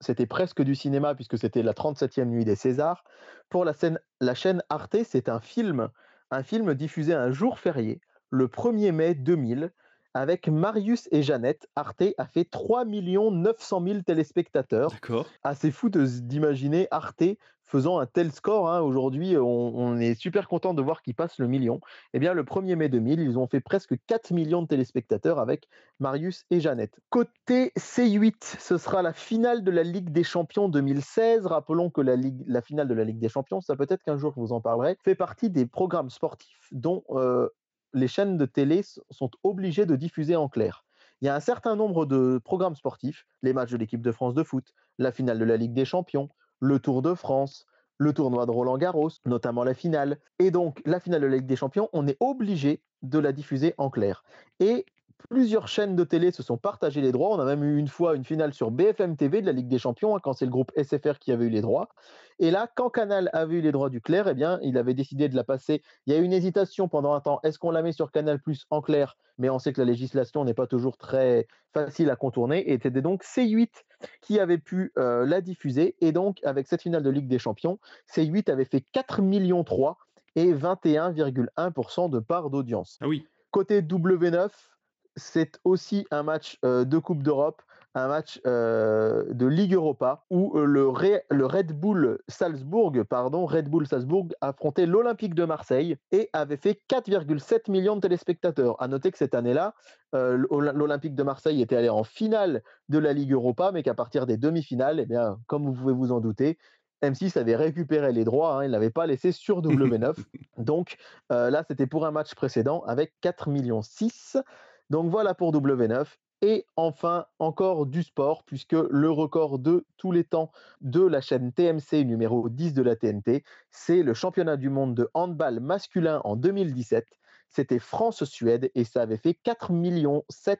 c'était presque du cinéma puisque c'était la 37e nuit des Césars. Pour la, scène, la chaîne Arte, c'est un film, un film diffusé un jour férié, le 1er mai 2000, avec Marius et Jeannette. Arte a fait 3 900 000 téléspectateurs. D'accord. Assez fou d'imaginer Arte faisant un tel score. Hein, aujourd'hui, on, est super content de voir qu'ils passent le million. Eh bien, le 1er mai 2000, ils ont fait presque 4 millions de téléspectateurs avec Marius et Jeannette. Côté C8, ce sera la finale de la Ligue des Champions 2016. Rappelons que la, Ligue, la finale de la Ligue des Champions, ça peut-être qu'un jour je vous en parlerai, fait partie des programmes sportifs dont euh, les chaînes de télé sont obligées de diffuser en clair. Il y a un certain nombre de programmes sportifs, les matchs de l'équipe de France de foot, la finale de la Ligue des Champions, le Tour de France, le tournoi de Roland Garros, notamment la finale. Et donc, la finale de la Ligue des Champions, on est obligé de la diffuser en clair. Et plusieurs chaînes de télé se sont partagées les droits. On a même eu une fois une finale sur BFM TV de la Ligue des Champions, hein, quand c'est le groupe SFR qui avait eu les droits. Et là, quand Canal avait eu les droits du clair, eh bien, il avait décidé de la passer. Il y a eu une hésitation pendant un temps. Est-ce qu'on la met sur Canal Plus en clair? Mais on sait que la législation n'est pas toujours très facile à contourner. Et c'était donc C8 qui avait pu euh, la diffuser. Et donc, avec cette finale de Ligue des Champions, C8 avait fait 4 millions 3 et 21,1% de part d'audience. Ah oui. Côté W9, c'est aussi un match de Coupe d'Europe, un match de Ligue Europa où le, Red Bull Salzbourg, pardon, Red Bull Salzbourg affrontait l'Olympique de Marseille et avait fait 4,7 millions de téléspectateurs. À noter que cette année-là, l'Olympique de Marseille était allé en finale de la Ligue Europa, mais qu'à partir des demi-finales, eh bien, comme vous pouvez vous en douter, M6 avait récupéré les droits, hein, il n'avait pas laissé sur W9. Donc là, c'était pour un match précédent avec 4 millions 6. Donc voilà pour W9. Et enfin, encore du sport, puisque le record de tous les temps de la chaîne TMC numéro 10 de la TNT, c'est le championnat du monde de handball masculin en 2017. C'était France-Suède et ça avait fait 4 millions 7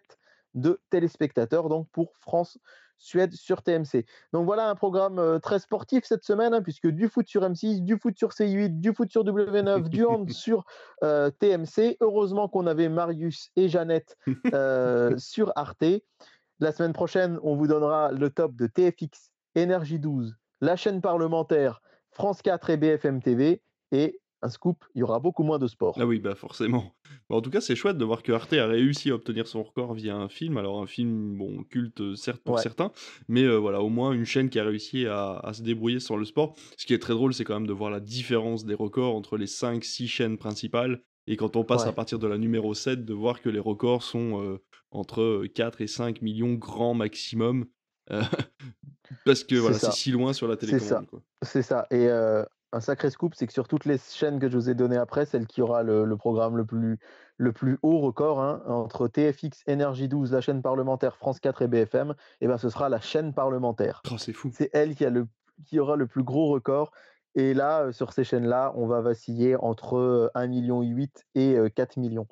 de téléspectateurs donc pour France Suède sur TMC. Donc voilà un programme euh, très sportif cette semaine, hein, puisque du foot sur M6, du foot sur C8, du foot sur W9, du hand sur euh, TMC. Heureusement qu'on avait Marius et Jeannette euh, sur Arte. La semaine prochaine, on vous donnera le top de TFX, Énergie 12, la chaîne parlementaire, France 4 et BFM TV. Et un scoop, il y aura beaucoup moins de sport. Ah oui, bah forcément. en tout cas, c'est chouette de voir que Arte a réussi à obtenir son record via un film. Alors un film, bon, culte euh, certes pour certains, mais euh, voilà, au moins une chaîne qui a réussi à, se débrouiller sur le sport. Ce qui est très drôle, c'est quand même de voir la différence des records entre les 5-6 chaînes principales. Et quand on passe à partir de la numéro 7, de voir que les records sont euh, entre 4 et 5 millions grand maximum. parce que voilà, c'est si loin sur la télécommande. C'est ça. Et un sacré scoop, c'est que sur toutes les chaînes que je vous ai données après, celle qui aura le, programme le plus, le plus haut record, hein, entre TFX, Énergie 12, la chaîne parlementaire, France 4 et BFM, et eh ben, ce sera la chaîne parlementaire. Oh, c'est fou. C'est elle qui, a le, qui aura le plus gros record. Et là, sur ces chaînes-là, on va vaciller entre 1,8 million et 4 millions.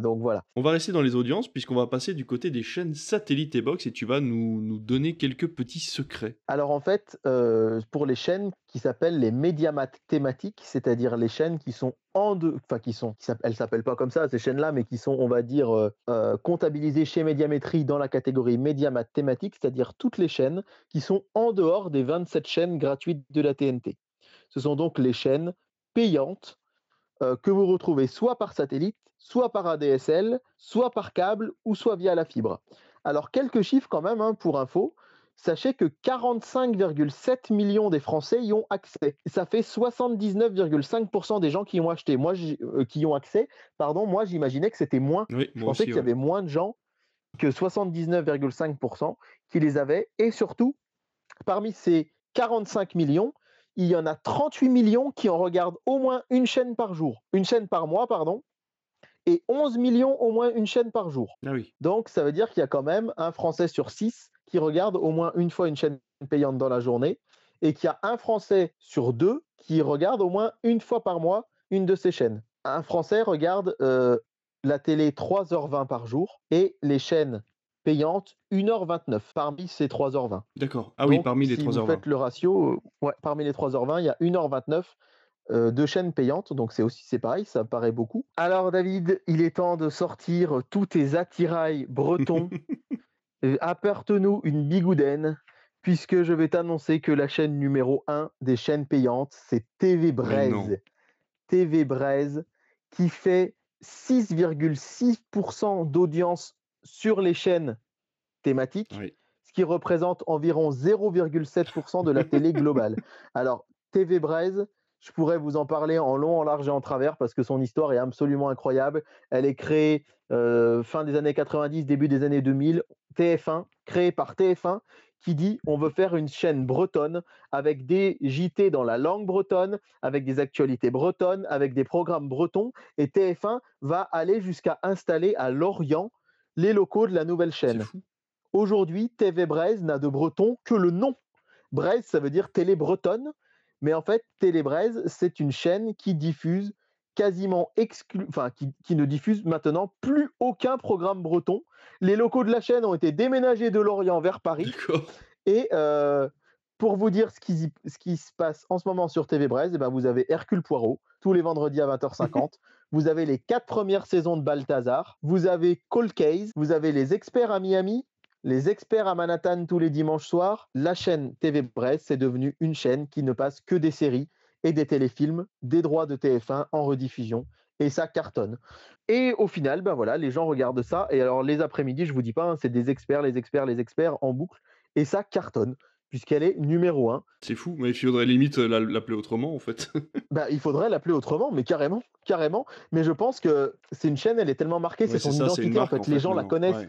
Donc voilà. On va rester dans les audiences puisqu'on va passer du côté des chaînes satellite et box et tu vas nous, nous donner quelques petits secrets. Alors en fait, euh, pour les chaînes qui s'appellent les médiamat thématiques, c'est-à-dire les chaînes qui sont en deux, enfin qui sont, qui elles s'appellent pas comme ça ces chaînes-là, mais qui sont, on va dire, euh, euh, comptabilisées chez Médiamétrie dans la catégorie médiamat thématique, c'est-à-dire toutes les chaînes qui sont en dehors des 27 chaînes gratuites de la TNT. Ce sont donc les chaînes payantes que vous retrouvez soit par satellite, soit par ADSL, soit par câble ou soit via la fibre. Alors quelques chiffres quand même hein, pour info. Sachez que 45,7 millions des Français y ont accès. Ça fait 79,5% des gens qui y ont acheté. Moi, euh, qui y ont accès. Pardon, moi j'imaginais que c'était moins. Je pensais qu'il y avait moins de gens que 79,5% qui les avaient. Et surtout, parmi ces 45 millions, il y en a 38 millions qui en regardent au moins une chaîne par jour, une chaîne par mois, pardon, et 11 millions au moins une chaîne par jour. Ah oui. Donc ça veut dire qu'il y a quand même un Français sur six qui regarde au moins une fois une chaîne payante dans la journée, et qu'il y a un Français sur deux qui regarde au moins une fois par mois une de ces chaînes. Un Français regarde euh, la télé 3h20 par jour et les chaînes payante 1h29 parmi ces 3h20. D'accord. Ah oui, parmi les si 3h20. Vous faites le ratio, euh, ouais, parmi les 3h20, il y a 1h29 euh, de chaînes payantes, donc c'est aussi c'est pareil, ça paraît beaucoup. Alors David, il est temps de sortir tous tes attirails bretons. Euh, apporte-nous une bigoudaine, puisque je vais t'annoncer que la chaîne numéro 1 des chaînes payantes, c'est TV Braise. TV Braise, qui fait 6,6% d'audience sur les chaînes thématiques, ce qui représente environ 0,7% de la télé globale. Alors, TV Braise, je pourrais vous en parler en long, en large et en travers parce que son histoire est absolument incroyable. Elle est créée euh, fin des années 90, début des années 2000. TF1, créée par TF1, qui dit on veut faire une chaîne bretonne avec des JT dans la langue bretonne, avec des actualités bretonnes, avec des programmes bretons. Et TF1 va aller jusqu'à installer à Lorient les locaux de la nouvelle chaîne. Aujourd'hui, TV Braise n'a de breton que le nom. Braise, ça veut dire télé bretonne, mais en fait, Télé Braise, c'est une chaîne qui diffuse quasiment exclu, enfin qui, ne diffuse maintenant plus aucun programme breton. Les locaux de la chaîne ont été déménagés de Lorient vers Paris. Et euh, pour vous dire ce qui, ce qui, se passe en ce moment sur TV eh ben vous avez Hercule Poirot tous les vendredis à 20h50. vous avez les quatre premières saisons de Balthazar. Vous avez Cold Case. Vous avez les experts à Miami. Les experts à Manhattan tous les dimanches soirs. La chaîne TV Braise, c'est devenu une chaîne qui ne passe que des séries et des téléfilms, des droits de TF1 en rediffusion. Et ça cartonne. Et au final, ben voilà, les gens regardent ça. Et alors les après-midi, je vous dis pas, hein, c'est des experts, les experts, les experts en boucle. Et ça cartonne puisqu'elle est numéro 1. C'est fou, mais il faudrait limite euh, l'appeler autrement en fait. bah, il faudrait l'appeler autrement, mais carrément, carrément. Mais je pense que c'est une chaîne, elle est tellement marquée, c'est son identité en fait. les gens la connaissent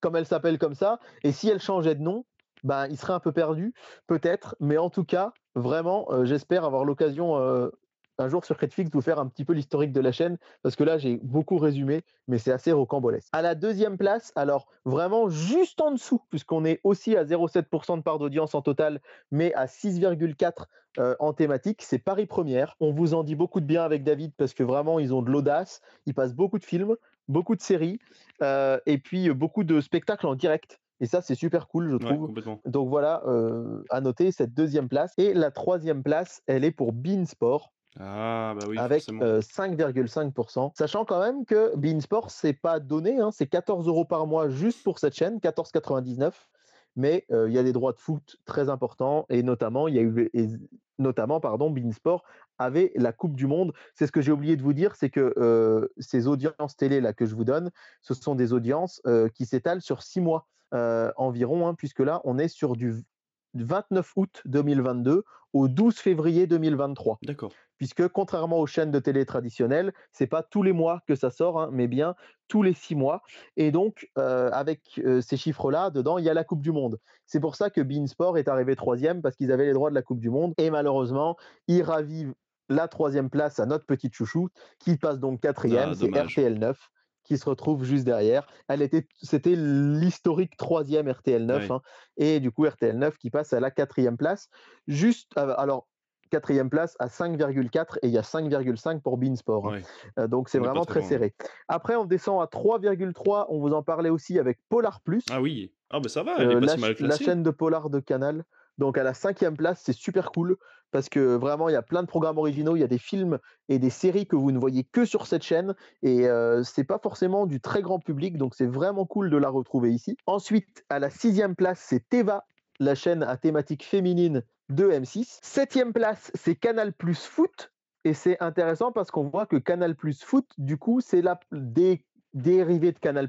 comme elle s'appelle comme ça, et si elle changeait de nom, bah, il serait un peu perdu, peut-être, mais en tout cas, vraiment, euh, j'espère avoir l'occasion euh, un jour sur Netflix vous faire un petit peu l'historique de la chaîne, parce que là, j'ai beaucoup résumé, mais c'est assez rocambolesque. À la deuxième place, alors vraiment juste en dessous, puisqu'on est aussi à 0,7% de part d'audience en total, mais à 6,4% euh, en thématique, c'est Paris Première. On vous en dit beaucoup de bien avec David, parce que vraiment, ils ont de l'audace, ils passent beaucoup de films, beaucoup de séries, euh, et puis beaucoup de spectacles en direct. Et ça, c'est super cool, je trouve. Donc voilà, euh, à noter cette deuxième place. Et la troisième place, elle est pour Beansport. Ah, bah oui, avec 5,5%. Sachant quand même que Beansport, c'est pas donné, hein, c'est 14 euros par mois juste pour cette chaîne, 14,99. Mais il y a des droits de foot très importants et notamment, il y a eu, notamment, pardon, Beansport avait la Coupe du Monde. C'est ce que j'ai oublié de vous dire, c'est que ces audiences télé là que je vous donne, ce sont des audiences qui s'étalent sur six mois environ, hein, puisque là, on est sur du 29 août 2022 au 12 février 2023. D'accord puisque contrairement aux chaînes de télé traditionnelles, c'est pas tous les mois que ça sort, hein, mais bien tous les six mois. Et donc, euh, avec euh, ces chiffres-là, dedans, il y a la Coupe du Monde. C'est pour ça que Beansport est arrivé troisième, parce qu'ils avaient les droits de la Coupe du Monde. Et malheureusement, ils ravivent la troisième place à notre petite chouchou, qui passe donc quatrième, ah, c'est RTL 9 qui se retrouve juste derrière. Elle était, c'était l'historique troisième RTL 9, hein, et du coup RTL 9 qui passe à la quatrième place. Juste, euh, alors quatrième place à 5,4 et il y a 5,5 pour Beansport. hein. Ouais. Euh, donc c'est vraiment très serré. Après, on descend à 3,3. On vous en parlait aussi avec Polar Plus. Ah oui. Ah bah ça va, elle est Euh, pas la, si mal ch- la classée. chaîne de Polar de Canal. Donc à la cinquième place, c'est super cool parce que vraiment il y a plein de programmes originaux, il y a des films et des séries que vous ne voyez que sur cette chaîne et euh, c'est pas forcément du très grand public, donc c'est vraiment cool de la retrouver ici. Ensuite, à la sixième place, c'est Teva, la chaîne à thématique féminine de M6. Septième place, c'est Canal Plus Foot et c'est intéressant parce qu'on voit que Canal Plus Foot, du coup, c'est la des dérivée de Canal+,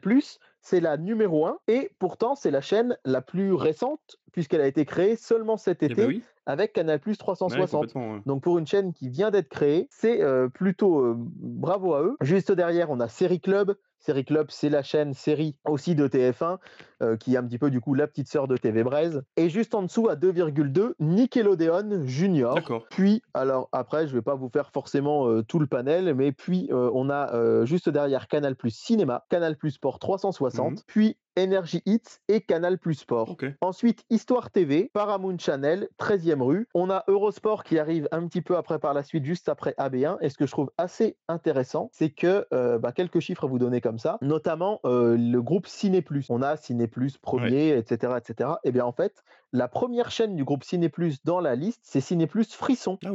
c'est la numéro 1, et pourtant c'est la chaîne la plus récente, puisqu'elle a été créée seulement cet Eh été ben oui. avec Canal+, Ouais, 360. complètement. ouais. Donc pour une chaîne qui vient d'être créée, c'est euh, plutôt euh, bravo à eux. Juste derrière, on a Série Club. Série Club, c'est la chaîne série aussi de TF1, euh, qui est un petit peu du coup la petite sœur de TV Braise. Et juste en dessous, à 2,2, Nickelodeon Junior. D'accord. Puis, alors après, je vais pas vous faire forcément euh, tout le panel, mais puis euh, on a juste derrière Canal Plus Cinéma, Canal Plus Sport 360, Mhm. puis Energy Hits et Canal Plus Sport. Ok. Ensuite, Histoire TV, Paramount Channel, 13e rue. On a Eurosport qui arrive un petit peu après par la suite, juste après AB1. Et ce que je trouve assez intéressant, c'est que euh, bah, quelques chiffres à vous donner comme ça, notamment euh, le groupe Ciné Plus. On a Ciné Plus premier, etc., etc. Et bien en fait, la première chaîne du groupe Ciné Plus dans la liste, c'est Ciné Plus Frisson Ah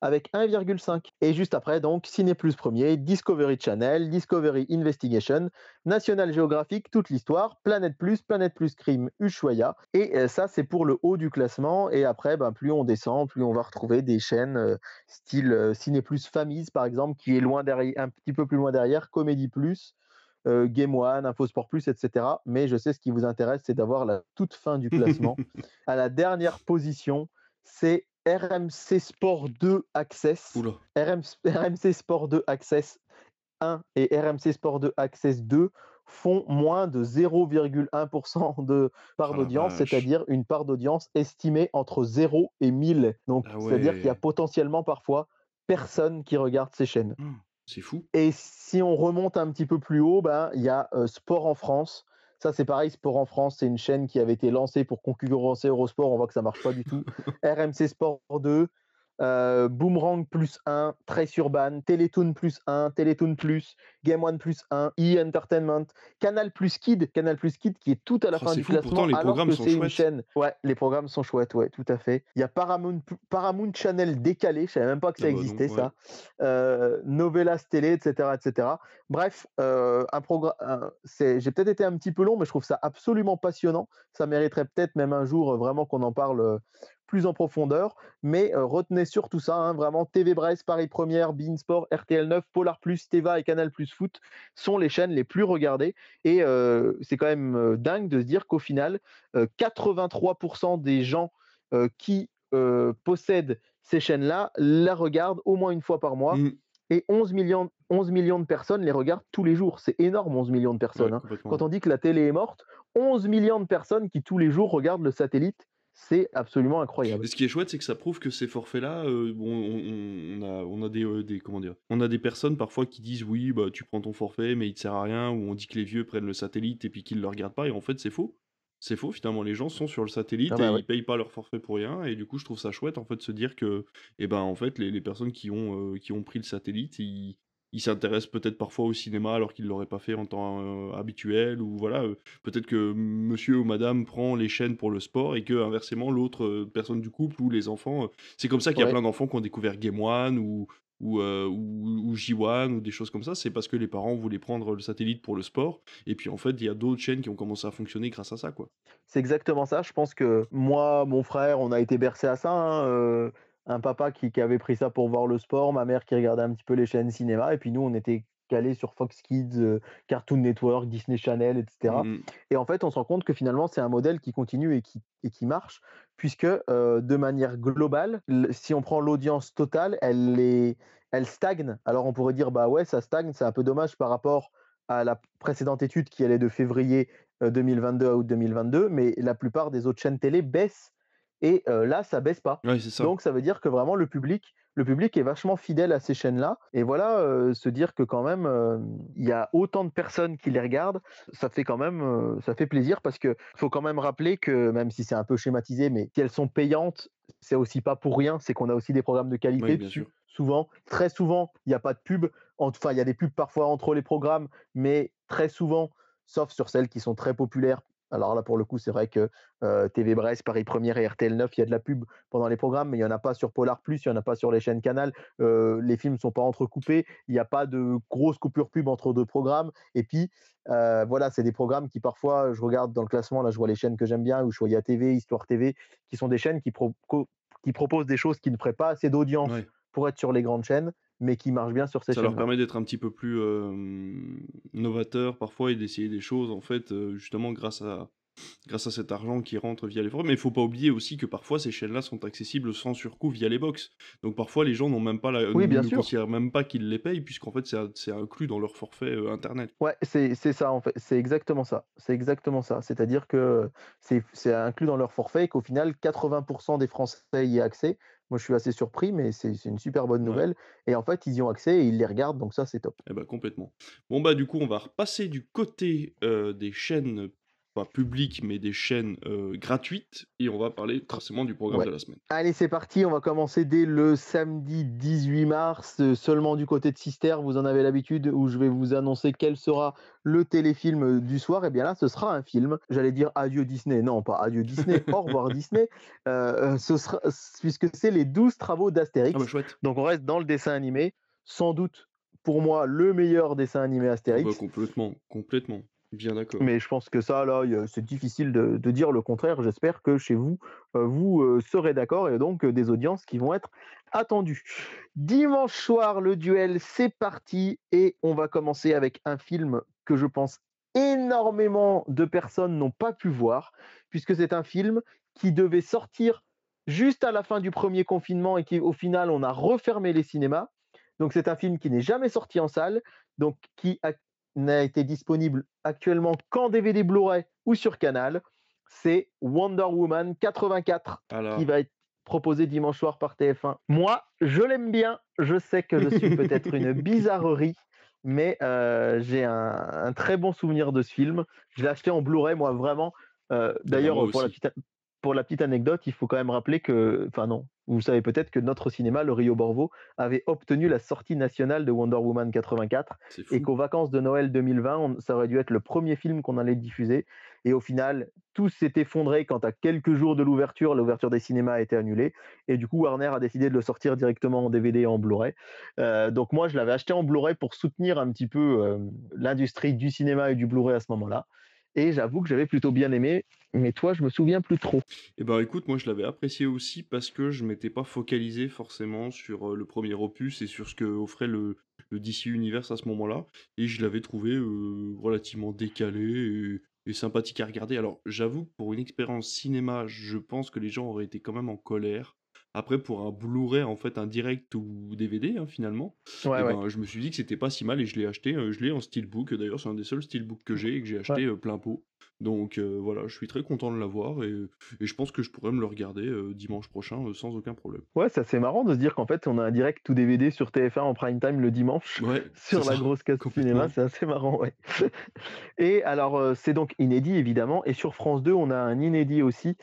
avec 1,5. Et juste après, donc, Ciné Plus premier, Discovery Channel, Discovery Investigation, National Geographic, toute l'histoire, Planète Plus, Planète Plus Crime, Ushuaïa. Et euh, ça, c'est pour le haut du classement. Et après, ben, plus on descend, plus on va retrouver des chaînes euh, style euh, Ciné Plus Famille, par exemple, qui est loin derrière, un petit peu plus loin derrière, Comédie Plus. Euh, Game One, Infosport Plus, etc. Mais je sais ce qui vous intéresse, c'est d'avoir la toute fin du classement. à la dernière position, c'est RMC Sport 2 Access. RM RMC Sport 2 Access 1 et RMC Sport 2 Access 2 font moins de 0,1% de part la d'audience, c'est-à-dire une part d'audience estimée entre 0 et 1000. Donc, Ah c'est-à-dire qu'il y a potentiellement parfois personne qui regarde ces chaînes. Oh, C'est fou. Et si on remonte un petit peu plus haut, ben, il y a euh, Sport en France. Ça, c'est pareil, Sport en France, c'est une chaîne qui avait été lancée pour concurrencer Eurosport. On voit que ça marche pas du tout. RMC Sport 2, euh, Boomerang plus 1, Trace Urban, Télétoon plus 1, Télétoon plus, Game One plus 1, E Entertainment, Canal plus Kid, Canal plus Kid qui est tout à la Oh, fin du fou, classement pourtant, les alors programmes que sont c'est une chouettes. chaîne. Ouais, les programmes sont chouettes, ouais, tout à fait. Il y a Paramount, Paramount Channel décalé, je savais même pas que ça Ah bah non, existait ouais. ça. Euh, Novelas Télé, etc., etc. Bref, euh, un programme. J'ai peut-être été un petit peu long, mais je trouve ça absolument passionnant. Ça mériterait peut-être même un jour euh, vraiment qu'on en parle plus en profondeur. Mais euh, retenez sur tout ça, hein, vraiment TV Brest, Paris Première, Beansport, RTL 9, Polar Plus, Teva et Canal Plus Foot sont les chaînes les plus regardées. Et euh, c'est quand même dingue de se dire qu'au final, euh, 83% des gens euh, qui possèdent ces chaînes-là la regardent au moins une fois par mois. Mm. Et 11 millions, 11 millions de personnes les regardent tous les jours. C'est énorme, 11 millions de personnes. Ouais, hein. Quand on dit que la télé est morte, 11 millions de personnes qui tous les jours regardent le satellite, c'est absolument incroyable. Et ce qui est chouette, c'est que ça prouve que ces forfaits-là, euh, bon, on, on- on a, on a des, euh, des, comment dire, on a des personnes parfois qui disent oui, bah tu prends ton forfait, mais il te sert à rien, ou on dit que les vieux prennent le satellite et puis qu'ils le regardent pas, et en fait c'est faux. C'est faux, finalement, les gens sont sur le satellite Ah bah et ouais. ils payent pas leur forfait pour rien, et du coup je trouve ça chouette en fait de se dire que, eh ben en fait les, les personnes qui ont, euh, qui ont pris le satellite, ils ils s'intéressent peut-être parfois au cinéma alors qu'ils l'auraient pas fait en temps euh, habituel ou voilà euh, peut-être que monsieur ou madame prend les chaînes pour le sport et que inversement l'autre euh, personne du couple ou les enfants c'est comme ça qu'il y a Ouais. plein d'enfants qui ont découvert Game One ou ou, ou, ou J1 ou des choses comme ça, c'est parce que les parents voulaient prendre le satellite pour le sport. Et puis en fait, il y a d'autres chaînes qui ont commencé à fonctionner grâce à ça, quoi. C'est exactement ça. Je pense que moi, mon frère, on a été bercé à ça. hein, un papa qui, qui avait pris ça pour voir le sport, ma mère qui regardait un petit peu les chaînes cinéma, et puis nous, on était calés sur Fox Kids, euh, Cartoon Network, Disney Channel, etc. Mm, Et en fait, on se rend compte que finalement, c'est un modèle qui continue et qui, et qui marche, puisque euh, de manière globale, si on prend l'audience totale, elle, est, elle stagne. Alors on pourrait dire, bah ouais, ça stagne, c'est un peu dommage par rapport à la précédente étude qui allait de février euh, 2022 à août 2022, mais la plupart des autres chaînes télé baissent. Et euh, là, ça baisse pas. Ouais, c'est ça. Donc ça veut dire que vraiment le public le public est vachement fidèle à ces chaînes-là. Et voilà, euh, se dire que quand même, euh, il y a autant de personnes qui les regardent, ça fait quand même, euh, ça fait plaisir parce que faut quand même rappeler que même si c'est un peu schématisé, mais si elles sont payantes, c'est aussi pas pour rien, c'est qu'on a aussi des programmes de qualité Oui, bien dessus. sûr. Souvent, très souvent, il n'y a pas de pub. Enfin, il y a des pubs parfois entre les programmes, mais très souvent, sauf sur celles qui sont très populaires. Alors là, pour le coup, c'est vrai que euh, TV Brest, Paris Première et RTL 9, il y a de la pub pendant les programmes, mais il n'y en a pas sur Polar Plus, il n'y en a pas sur les chaînes Canal. Euh, les films ne sont pas entrecoupés, il n'y a pas de grosses coupures pub entre deux programmes. Et puis, euh, voilà, c'est des programmes qui parfois, je regarde dans le classement, là, je vois les chaînes que j'aime bien, ou Choya TV, Histoire TV, qui sont des chaînes qui, pro- co- qui proposent des choses qui ne feraient pas assez d'audience pour être sur les grandes chaînes, mais qui marchent bien sur ces Ça leur chaînes. permet d'être un petit peu plus euh, novateur parfois et d'essayer des choses en fait euh, justement grâce à grâce à cet argent qui rentre via les forums. Mais il faut pas oublier aussi que parfois ces chaînes-là sont accessibles sans surcoût via les box. Donc parfois les gens n'ont même pas la, Oui, bien ne sûr. considèrent même pas qu'ils les payent puisqu'en fait c'est inclus dans leur forfait euh, internet. Ouais, c'est ça en fait, c'est exactement ça. C'est exactement ça. C'est-à-dire que c'est inclus dans leur forfait et qu'au final, 80% des Français y aient accès. Moi, je suis assez surpris, mais c'est une super bonne Ouais. nouvelle. Et en fait, ils y ont accès et ils les regardent, donc ça, c'est top. Eh ben complètement. Bon bah du coup on va repasser du côté euh, des chaînes pas publiques mais des chaînes euh, gratuites et on va parler forcément du programme Ouais. de la semaine. Allez, c'est parti. On va commencer dès le samedi 18 mars, euh, seulement du côté de Sister. Vous en avez l'habitude, où je vais vous annoncer quel sera le téléfilm euh, du soir. Et bien là, ce sera un film. J'allais dire adieu Disney. Non, pas adieu Disney. Au revoir Disney. Euh, ce sera, puisque c'est les 12 travaux Ah bah d'Astérix. Donc on reste dans le dessin animé. Sans doute, pour moi, le meilleur dessin animé Ah bah, Astérix. complètement, complètement. Bien d'accord. Mais je pense que ça, là, c'est difficile de, de dire le contraire. J'espère que chez vous, euh, vous euh, serez d'accord et donc euh, des audiences qui vont être attendues. Dimanche soir, le duel, c'est parti et on va commencer avec un film que je pense énormément de personnes n'ont pas pu voir, puisque c'est un film qui devait sortir juste à la fin du premier confinement et qui, au final, on a refermé les cinémas. Donc, c'est un film qui n'est jamais sorti en salle, donc qui a- n'a été disponible actuellement qu'en DVD Blu-ray ou sur Canal. C'est Wonder Woman 84 Alors, qui va être proposé dimanche soir par TF1. Moi, je l'aime bien. Je sais que je suis peut-être une bizarrerie, mais euh, j'ai un, un très bon souvenir de ce film. Je l'ai acheté en Blu-ray, moi, vraiment. Euh, D'ailleurs, moi pour, la petite, pour la petite anecdote, il faut quand même rappeler que, enfin non, vous savez peut-être que notre cinéma, le Rio Borvo, avait obtenu la sortie nationale de Wonder Woman 84 c'est et qu'aux vacances de Noël 2020, on- ça aurait dû être le premier film qu'on allait diffuser. Et au final, tout s'est effondré quand à quelques jours de l'ouverture, l'ouverture des cinémas a été annulée. Et du coup, Warner a décidé de le sortir directement en DVD et en Blu-ray. Euh, donc moi, je l'avais acheté en Blu-ray pour soutenir un petit peu euh, l'industrie du cinéma et du Blu-ray à ce moment-là. Et j'avoue que j'avais plutôt bien aimé. Mais toi, je me souviens plus trop. Eh ben écoute, moi je l'avais apprécié aussi parce que je m'étais pas focalisé forcément sur euh, le premier opus et sur ce que offrait le, le DC Universe à ce moment-là. Et je l'avais trouvé euh, relativement décalé et, et sympathique à regarder. Alors j'avoue que pour une expérience cinéma, je pense que les gens auraient été quand même en colère. Après, pour un Blu-ray, en fait, un direct ou DVD, hein, finalement, Ouais, eh ouais. ben, je me suis dit que c'était pas si mal et je l'ai acheté. euh, je l'ai en steelbook. D'ailleurs, c'est un des seuls steelbooks que j'ai et que j'ai acheté plein pot. Donc euh, voilà, je suis très content de l'avoir et, et je pense que je pourrais me le regarder euh, dimanche prochain euh, sans aucun problème. Ouais, c'est assez marrant de se dire qu'en fait, on a un direct tout DVD sur TF1 en prime time le dimanche. Ouais, sur la ça, grosse casse cinéma, c'est assez marrant, ouais. Et alors, c'est donc inédit, évidemment. Et sur France 2, on a un inédit aussi.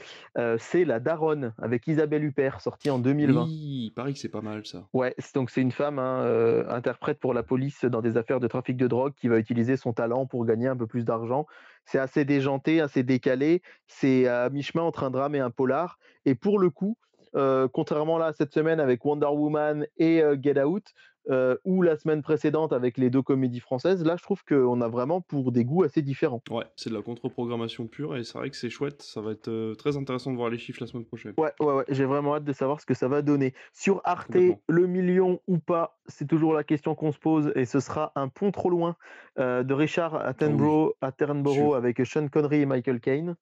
c'est La Daronne, avec Isabelle Huppert, sorti en 2020. Oui, il paraît que c'est pas mal ça. Ouais, donc c'est une femme, hein, interprète pour la police dans des affaires de trafic de drogue, qui va utiliser son talent pour gagner un peu plus d'argent. C'est assez déjanté, assez décalé. C'est à mi-chemin entre un drame et un polar. Et pour le coup, euh, contrairement là cette semaine avec Wonder Woman et euh, Get Out, euh, ou la semaine précédente avec les deux comédies françaises, là je trouve qu'on a vraiment pour des goûts assez différents. Ouais, c'est de la contre-programmation pure et c'est vrai que c'est chouette. Ça va être euh, très intéressant de voir les chiffres la semaine prochaine. Ouais, ouais, ouais, j'ai vraiment hâte de savoir ce que ça va donner. Sur Arte, le million ou pas, c'est toujours la question qu'on se pose et ce sera un pont trop loin euh, de Richard Attenborough, Attenborough sûr. avec Sean Connery et Michael Caine.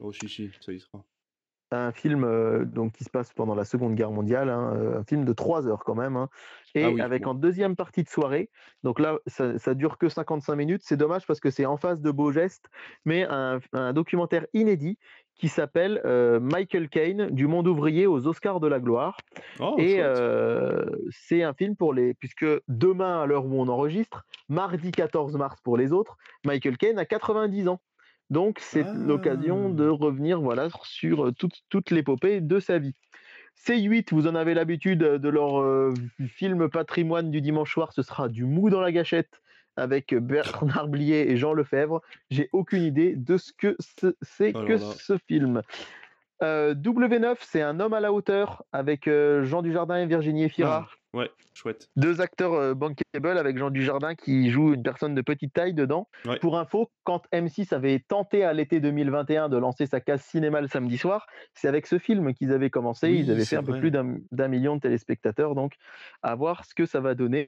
Oh si, si, ça y sera. Un film euh, donc, qui se passe pendant la Seconde Guerre mondiale, hein, euh, un film de trois heures quand même, hein, et Ah oui, avec en deuxième partie de soirée. Donc là, ça, ça dure que 55 minutes. C'est dommage parce que c'est en face de Beau Geste, mais un, un documentaire inédit qui s'appelle euh, Michael Caine, du monde ouvrier aux Oscars de la gloire. Oh, Et euh, c'est un film pour les. Puisque demain, à l'heure où on enregistre, mardi 14 mars pour les autres, Michael Caine a 90 ans. Donc c'est l'occasion de Ah. revenir voilà, sur toute, toute l'épopée de sa vie. C8, vous en avez l'habitude de leur euh, film patrimoine du dimanche soir, ce sera du mou dans la gâchette avec Bernard Blier et Jean Lefebvre. J'ai aucune idée de ce que ce- c'est Alors que ce film. Euh, W9, c'est un homme à la hauteur avec euh, Jean Dujardin et Virginie Efira. Ouais, chouette. Deux acteurs euh, bankable avec Jean Dujardin qui joue une personne de petite taille dedans. Ouais. Pour info, quand M6 avait tenté à l'été 2021 de lancer sa case cinéma le samedi soir, c'est avec ce film qu'ils avaient commencé. Oui, Ils avaient fait un peu plus d'un million de téléspectateurs, donc à voir ce que ça va donner.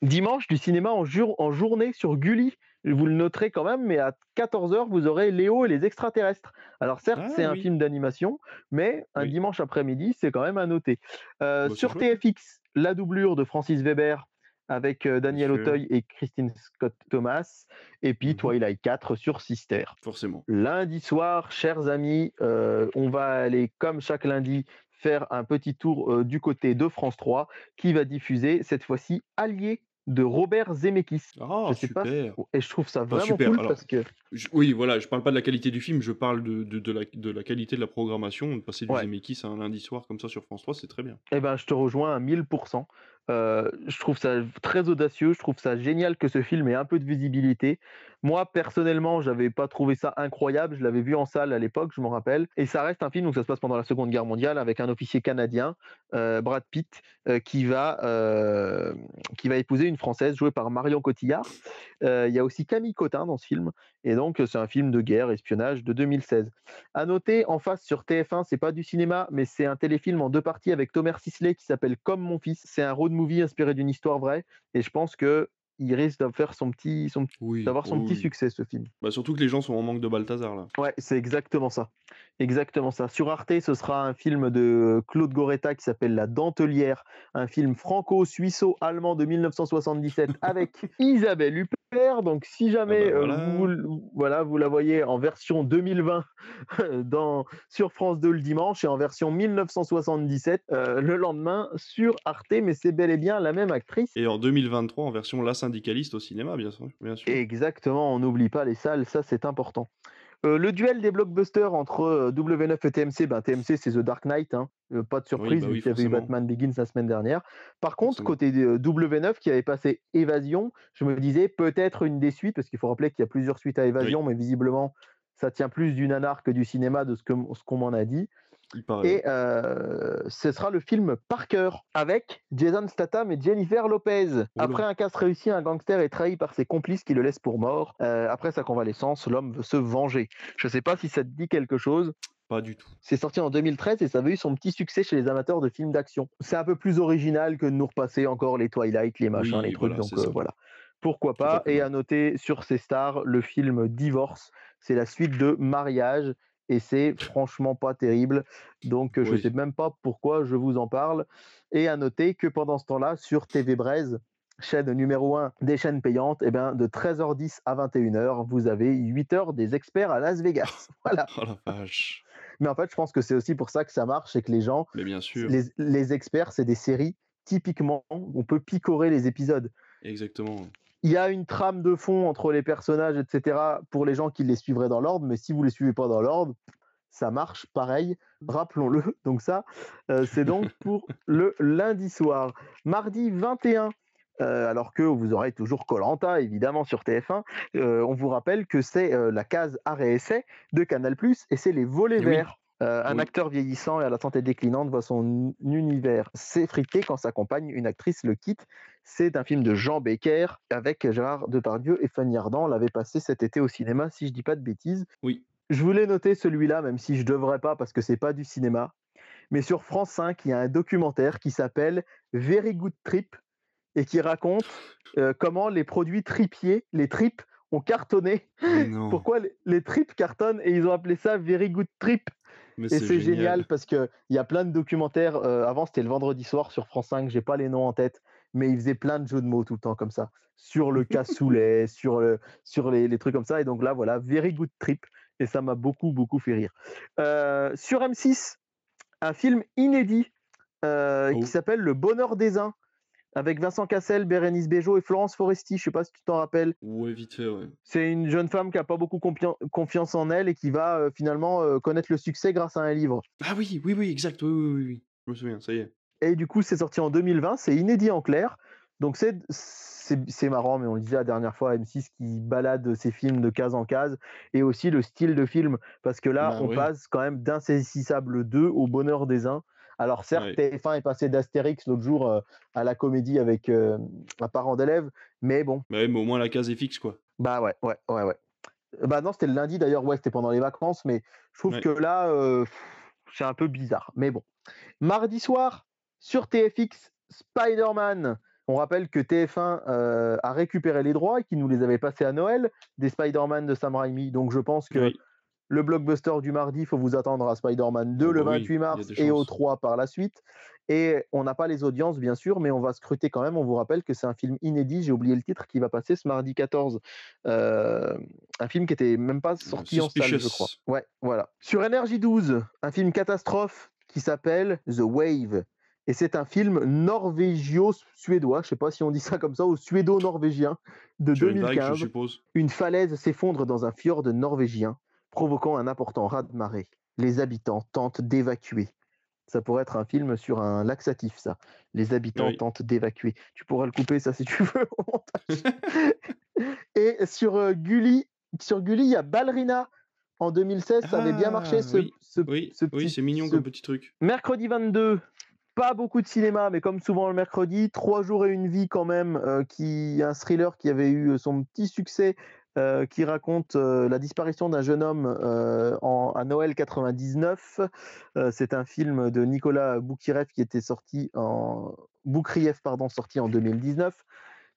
Dimanche, du cinéma en, jour- en journée sur Gulli. Vous le noterez quand même, mais à 14h, vous aurez Léo et les extraterrestres. Alors certes, Ah, c'est un film d'animation, mais un Oui. dimanche après-midi, c'est quand même à noter. Euh, Bah, c'est sur. TFX, la doublure de Francis Weber avec euh, Daniel. Auteuil et Christine Scott Thomas, et puis Mhm. Twilight 4 sur Sister. Forcément. Lundi soir, chers amis, euh, on va aller, comme chaque lundi, faire un petit tour euh, du côté de France 3, qui va diffuser cette fois-ci Allié de Robert Zemeckis. Ah, je sais pas, super. et je trouve ça Enfin, vraiment super, cool alors. parce que Je- oui, voilà, je parle pas de la qualité du film, je parle de, de, de la, de la qualité de la programmation. De passer du Ouais. Zemeckis à un lundi soir comme ça sur France 3, c'est très bien. Eh ben, je te rejoins à 1000%. Euh, je trouve ça très audacieux. Je trouve ça génial que ce film ait un peu de visibilité. Moi, personnellement, j'avais pas trouvé ça incroyable. Je l'avais vu en salle à l'époque, je m'en rappelle. Et ça reste un film où ça se passe pendant la Seconde Guerre mondiale avec un officier canadien, euh, Brad Pitt, euh, qui, va, qui va épouser une Française jouée par Marion Cotillard. Il y a aussi Camille Cotin dans ce film. Et donc, c'est un film de guerre, espionnage de 2016. À noter, en face sur TF1, c'est pas du cinéma, mais c'est un téléfilm en deux parties avec Thomas Sisley qui s'appelle Comme mon fils. C'est un road movie inspiré d'une histoire vraie, et je pense que il risque d'avoir son petit, son, Oui. d'avoir son oui, petit succès ce film. Bah, surtout que les gens sont en manque de Balthazar là. Ouais, c'est exactement ça. Exactement ça. Sur Arte, ce sera un film de Claude Goretta qui s'appelle La Dentelière, un film franco-suisseau-allemand de 1977 avec Isabelle Huppert. Donc, si jamais bah euh, voilà. vous, voilà, vous la voyez en version 2020 dans, sur France 2 le dimanche et en version 1977 euh, le lendemain sur Arte, mais c'est bel et bien la même actrice. Et en 2023 en version La Syndicaliste au cinéma, bien sûr. Bien sûr. Exactement, on n'oublie pas les salles, ça c'est important. Euh, le duel des blockbusters entre euh, W9 et TMC, ben, TMC c'est The Dark Knight, hein, euh, pas de surprise bah vu oui, qu'il y avait eu. Batman Begins la semaine dernière. Par contre, Forcément. côté euh, W9 qui avait passé Évasion, je me disais peut-être une des suites, parce qu'il faut rappeler qu'il y a plusieurs suites à Évasion, mais visiblement ça tient plus du nanar que du cinéma de ce qu'on m'en a dit. Et euh, ce sera le film Parker avec Jason Statham et Jennifer Lopez. Oula. Après un casse réussi, un gangster est trahi par ses complices qui le laissent pour mort. Euh, après sa convalescence, l'homme veut se venger. Je ne sais pas si ça te dit quelque chose. Pas du tout. C'est sorti en 2013 et ça avait eu son petit succès chez les amateurs de films d'action. C'est un peu plus original que de nous repasser encore les Twilight, les machins, Oui, les trucs. voilà, donc euh, voilà. Pourquoi pas? Et à noter sur ces stars le film Divorce. C'est la suite de Mariage et c'est franchement pas terrible. Donc euh, je Oui. sais même pas pourquoi je vous en parle. Et à noter que pendant ce temps-là, sur TV Braise, chaîne numéro 1 des chaînes payantes, eh ben, de 13h10 à 21h, vous avez 8 heures des experts à Las Vegas. Voilà. Oh la vache. Mais en fait, je pense que c'est aussi pour ça que ça marche, c'est que les gens, Mais bien sûr. les, les experts, c'est des séries, typiquement, on peut picorer les épisodes. Exactement. Il y a une trame de fond entre les personnages, etc., pour les gens qui les suivraient dans l'ordre, mais si vous les suivez pas dans l'ordre, ça marche pareil, rappelons-le. Donc ça, euh, c'est donc pour le lundi soir. Mardi 21, euh, alors que vous aurez toujours Colanta, évidemment, sur TF1, euh, on vous rappelle que c'est euh, la case arrêt essai de Canal+, et c'est les volets Oui. verts. Euh, un Oui. acteur vieillissant et à la santé déclinante voit son univers s'effriter quand s'accompagne une actrice le quitte. C'est un film de Jean Becker avec Gérard Depardieu et Fanny Ardant. On l'avait passé cet été au cinéma, si je dis pas de bêtises. Oui. Je voulais noter celui-là, même si je devrais pas parce que c'est pas du cinéma. Mais sur France 5, il y a un documentaire qui s'appelle Very Good Trip et qui raconte euh, comment les produits tripiers, les tripes, ont cartonné. Pourquoi les, les tripes cartonnent et ils ont appelé ça Very Good Trip? Mais Et c'est génial parce qu'il y a plein de documentaires. euh, avant, c'était le vendredi soir sur France 5, j'ai pas les noms en tête, mais ils faisaient plein de jeux de mots tout le temps comme ça. Sur le cassoulet, sur, le, sur les, les trucs comme ça. Et donc là, voilà, Very Good Trip. et ça m'a beaucoup, beaucoup fait rire. Euh, sur M6, un film inédit euh, Oh. qui s'appelle Le Bonheur des uns, avec Vincent Cassel, Bérénice Bejo et Florence Foresti. Je sais pas si tu t'en rappelles. Ouais, vite fait, ouais. C'est une jeune femme qui a pas beaucoup confiance en elle et qui va euh, finalement euh, connaître le succès grâce à un livre. Ah oui, oui, oui, exact, oui, oui, oui, oui. Je me souviens, ça y est. Et du coup, c'est sorti en 2020, c'est inédit en clair. Donc c'est c'est marrant, mais on le disait la dernière fois, M6 qui balade ses films de case en case, et aussi le style de film, parce que là, Bah on passe quand même d'Insaisissable 2 au Bonheur des uns. Alors certes, Ouais. TF1 est passé d'Astérix l'autre jour euh, à la comédie avec euh, un parent d'élève, mais bon, Bah mais au moins la case est fixe, quoi. bah ouais, ouais, ouais, ouais. Bah non, c'était le lundi d'ailleurs, ouais, c'était pendant les vacances, mais je trouve Ouais. que là, euh, c'est un peu bizarre. Mais bon. Mardi soir, sur TFX, Spider-Man. On rappelle que TF1 euh, a récupéré les droits et qu'il nous les avait passés à Noël, des Spider-Man de Sam Raimi. Donc je pense que Oui. Le blockbuster du mardi, il faut vous attendre à Spider-Man 2 Oh le bah oui, 28 il y a mars et au chances. 3 par la suite. Et on n'a pas les audiences, bien sûr, mais on va scruter quand même. On vous rappelle que c'est un film inédit, j'ai oublié le titre, qui va passer ce mardi 14. Euh, un film qui était même pas sorti en salle, je crois. Ouais, voilà. Sur Energy 12, un film catastrophe qui s'appelle The Wave. Et c'est un film norvégio-suédois, je sais pas si on dit ça comme ça, ou suédo-norvégien, de Sur une vague, je 2015 suppose. une falaise s'effondre dans un fjord norvégien, provoquant un important raz-de-marée. Les habitants tentent d'évacuer. Ça pourrait être un film sur un laxatif, ça. Les habitants Oui. tentent d'évacuer. Tu pourras le couper, ça, si tu veux, au montage. Et sur euh, Gulli, sur Gulli, il y a Ballerina. En 2016, ça avait bien marché, Ah, ce, oui, ce- Oui, ce oui, c'est mignon ce comme petit truc. Mercredi 22, pas beaucoup de cinéma, mais comme souvent le mercredi, Trois jours et une vie quand même, euh, qui un thriller qui avait eu son petit succès, euh, qui raconte euh, la disparition d'un jeune homme euh, en- à Noël 99. Euh, C'est un film de Nicolas Boukirev qui était sorti en Boukrieff, pardon, sorti en 2019.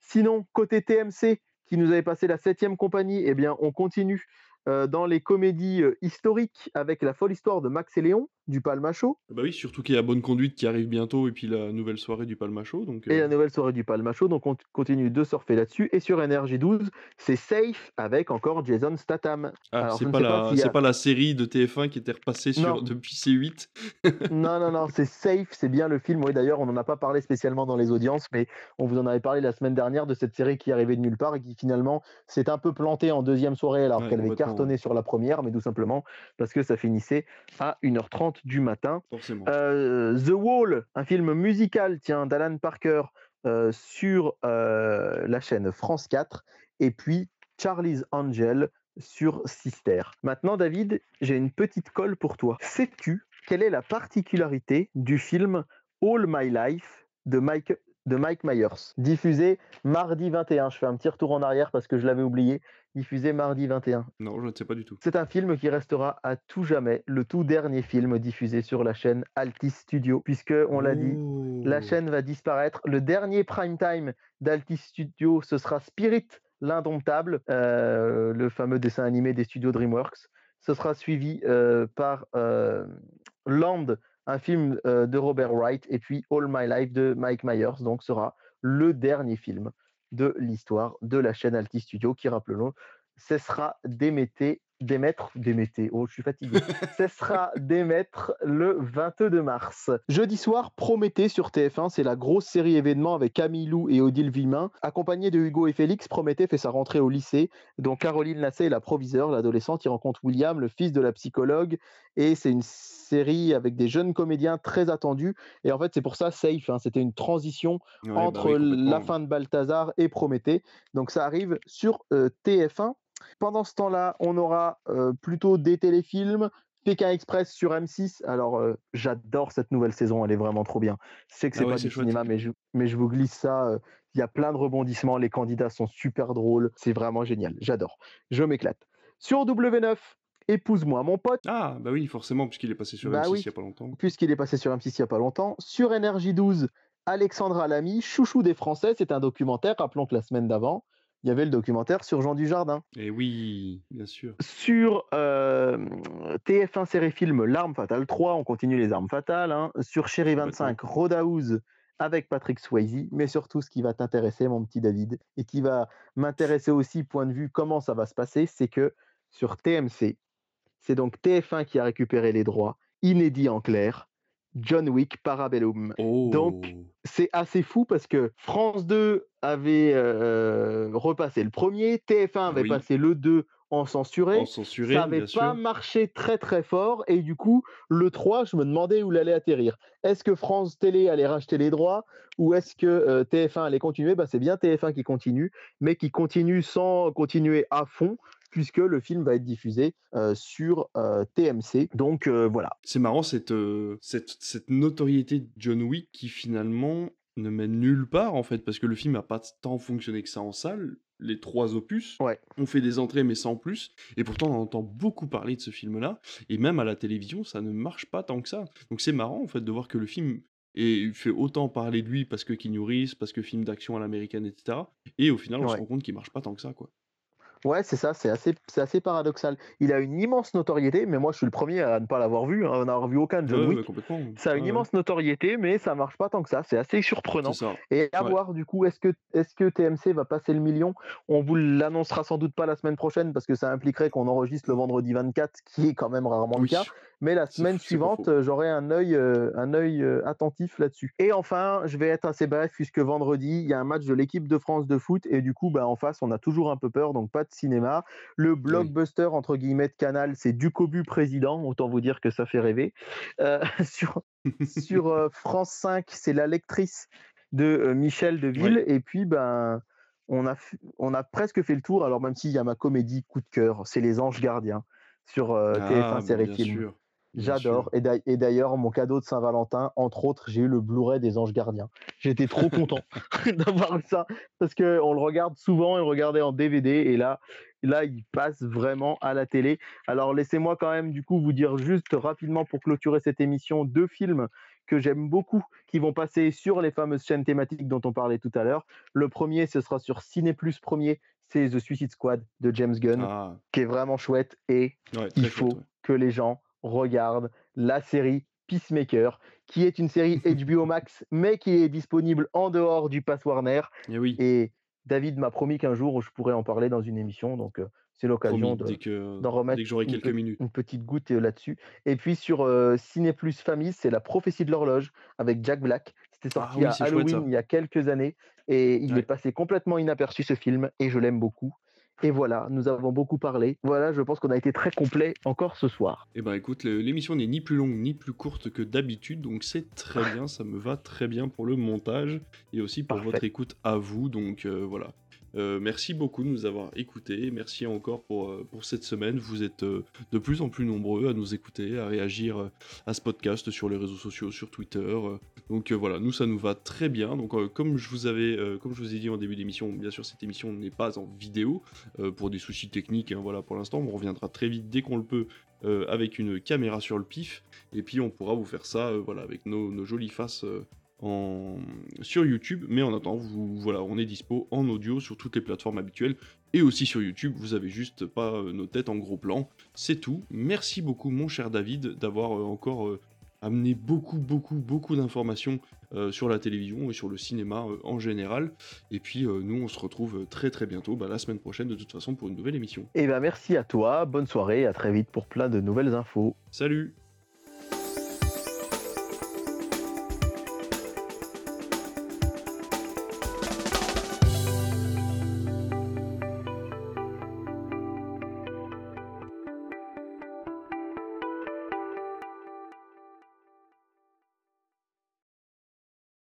Sinon, côté TMC, qui nous avait passé la septième compagnie, eh bien, on continue dans les comédies historiques avec la folle histoire de Max et Léon du Palmacho. Bah oui, surtout qu'il y a Bonne Conduite qui arrive bientôt et puis la nouvelle soirée du Palmacho. Donc, Et euh, la nouvelle soirée du Palmacho, donc on continue de surfer là-dessus. Et sur NRJ12, c'est Safe avec encore Jason Statham. ah, c'est pas, la... a- pas série de TF1 qui était repassée sur... Depuis C8. non, non, non, c'est Safe, c'est bien le film. Oui, d'ailleurs, on n'en a pas parlé spécialement dans les audiences, mais on vous en avait parlé la semaine dernière de cette série qui arrivait de nulle part et qui finalement s'est un peu plantée en deuxième soirée alors Ouais, qu'elle avait cartonné sur la première, mais tout simplement parce que ça finissait à 1h30 du matin. Forcément. Euh, The Wall, un film musical, tiens, d'Alan Parker euh, sur euh, la chaîne France 4, et puis Charlie's Angel sur Sister. Maintenant, David, j'ai une petite colle pour toi. Sais-tu quelle est la particularité du film All My Life de Mike, de Mike Myers, diffusé mardi 21 Je fais un petit retour en arrière parce que je l'avais oublié. Diffusé mardi 21. Non, je ne sais pas du tout. C'est un film qui restera à tout jamais le tout dernier film diffusé sur la chaîne Altis Studio, puisque on l'a dit, la chaîne va disparaître. Le dernier prime time d'Altis Studio, ce sera Spirit, l'indomptable, euh, le fameux dessin animé des studios DreamWorks. Ce sera suivi euh, par euh, Land, un film de Robert Wright, et puis All My Life de Mike Myers. Donc, sera le dernier film de l'histoire de la chaîne Altis Studio, qui, rappelons-le, cessera d'émettre, d'émettre, d'émettre, oh, je suis fatigué, cessera d'émettre le 22 mars. Jeudi soir, Prométhée sur TF1, c'est la grosse série événement avec Camille Lou et Odile Vimin. Accompagné de Hugo et Félix, Prométhée fait sa rentrée au lycée, dont Caroline Nassé est la proviseure, l'adolescente, il rencontre William, le fils de la psychologue, et c'est une série avec des jeunes comédiens très attendus, et en fait c'est pour ça Safe, hein, c'était une transition Ouais, bah entre oui, la fin de Balthazar et Prométhée. Donc ça arrive sur euh, TF1. Pendant ce temps-là, on aura euh, plutôt des téléfilms. Pékin Express sur M6. Alors, euh, j'adore cette nouvelle saison, elle est vraiment trop bien. Je sais que Ah c'est ouais, pas du chouette. cinéma, mais je, mais je vous glisse ça. euh, Il y a plein de rebondissements, les candidats sont super drôles. C'est vraiment génial, j'adore. Je m'éclate. Sur W9, Épouse-moi mon pote. Ah, bah oui, forcément, puisqu'il est passé sur Bah M6 oui. il y a pas longtemps. puisqu'il est passé sur M6 il n'y a pas longtemps. Sur Énergie 12, Alexandra Lamy, chouchou des Français, c'est un documentaire. Rappelons que la semaine d'avant, il y avait le documentaire sur Jean Dujardin. Et oui, bien sûr. Sur euh, TF1 série film L'arme fatale 3, on continue les armes fatales. hein. Sur Chéri 25, Roadhouse avec Patrick Swayze. Mais surtout, ce qui va t'intéresser, mon petit David, et qui va m'intéresser aussi, point de vue comment ça va se passer, c'est que sur TMC, C'est donc TF1 qui a récupéré les droits, inédit en clair, John Wick Parabellum. Donc, Oh. c'est assez fou parce que France 2 avait euh, repassé le premier, TF1 avait Oui. passé le 2 en censuré. En censuré, ça n'avait pas sûr. marché très très fort et du coup le 3 je me demandais où il allait atterrir. Est-ce que France Télé allait racheter les droits ou est-ce que euh, TF1 allait continuer? Bah, C'est bien TF1 qui continue mais qui continue sans continuer à fond puisque le film va être diffusé euh, sur euh, TMC. Donc euh, voilà. C'est marrant cette, cette, cette notoriété de John Wick qui finalement ne mène nulle part en fait, parce que le film n'a pas tant fonctionné que ça en salle. Les trois opus Ouais. ont fait des entrées mais sans plus, et pourtant on entend beaucoup parler de ce film-là, et même à la télévision ça ne marche pas tant que ça. Donc c'est marrant en fait de voir que le film est, fait autant parler de lui parce que Keanu Reeves, parce que film d'action à l'américaine, etc. Et au final on se rend compte qu'il marche pas tant que ça quoi. Ouais, c'est ça, c'est assez, c'est assez paradoxal. Il a une immense notoriété, mais moi je suis le premier à ne pas l'avoir vu, hein, à n'avoir vu aucun de John Ouais, Wick. ouais, complètement. Ça a une ouais. immense notoriété, mais ça marche pas tant que ça. C'est assez surprenant. C'est. Et à voir, du coup, est-ce que, est que TMC va passer le million? On vous l'annoncera sans doute pas la semaine prochaine parce que ça impliquerait qu'on enregistre le vendredi 24, ce qui est quand même rarement Oui. le cas. Mais la semaine suivante, euh, j'aurai un œil, euh, un œil euh, attentif là-dessus. Et enfin, je vais être assez bref puisque vendredi, il y a un match de l'équipe de France de foot et du coup, bah, en face, on a toujours un peu peur, donc pas de cinéma. Le blockbuster entre guillemets de Canal, c'est Ducobu président. Autant vous dire que ça fait rêver. Euh, sur sur euh, France 5, c'est la lectrice de euh, Michel Deville. Et puis, ben, on a, f- on a presque fait le tour. Alors, même s'il y a ma comédie coup de cœur, c'est Les Anges Gardiens sur Ah, TF1 bah, Série Film. sûr. J'adore. Et d'ail- et d'ailleurs, mon cadeau de Saint-Valentin, entre autres, j'ai eu le Blu-ray des Anges Gardiens. J'étais trop content d'avoir ça parce qu'on le regarde souvent, on le regardait en DVD et là, là, il passe vraiment à la télé. Alors, laissez-moi quand même, du coup, vous dire juste rapidement pour clôturer cette émission deux films que j'aime beaucoup qui vont passer sur les fameuses chaînes thématiques dont on parlait tout à l'heure. Le premier, ce sera sur Ciné Plus premier, c'est The Suicide Squad de James Gunn, Ah, qui est vraiment chouette et ouais, il faut chouette, ouais. que les gens regardent la série Peacemaker, qui est une série HBO Max, mais qui est disponible en dehors du pass Warner. Eh oui, Et David m'a promis qu'un jour, je pourrais en parler dans une émission. Donc, euh, c'est l'occasion de, d'en remettre dès que une, quelques pe- minutes. une petite goutte euh, là-dessus. Et puis sur euh, Ciné Plus Famille, c'est La prophétie de l'horloge avec Jack Black. C'était Ah sorti oui, à chouette, Halloween il y a quelques années et il Ouais. est passé complètement inaperçu ce film et je l'aime beaucoup. Et voilà, nous avons beaucoup parlé. Voilà, je pense qu'on a été très complet encore ce soir. Eh ben écoute, l'émission n'est ni plus longue ni plus courte que d'habitude, donc c'est très bien, ça me va très bien pour le montage et aussi pour Parfait. votre écoute à vous, donc euh, voilà. Euh, merci beaucoup de nous avoir écoutés, merci encore pour, euh, pour cette semaine, vous êtes euh, de plus en plus nombreux à nous écouter, à réagir à ce podcast sur les réseaux sociaux, sur Twitter, donc voilà, nous ça nous va très bien, donc comme je vous avais, comme je vous ai dit en début d'émission, bien sûr cette émission n'est pas en vidéo, pour des soucis techniques, hein, voilà pour l'instant, on reviendra très vite dès qu'on le peut avec une caméra sur le pif, et puis on pourra vous faire ça voilà, avec nos, jolies faces en... sur YouTube, mais en attendant, vous, voilà, on est dispo en audio sur toutes les plateformes habituelles, et aussi sur YouTube, vous avez juste pas euh, nos têtes en gros plan, c'est tout. Merci beaucoup mon cher David d'avoir euh, encore euh, amené beaucoup, beaucoup, beaucoup d'informations sur la télévision et sur le cinéma en général, et puis nous on se retrouve très très bientôt, bah, la semaine prochaine de toute façon pour une nouvelle émission. Et ben merci à toi, bonne soirée, à très vite pour plein de nouvelles infos. Salut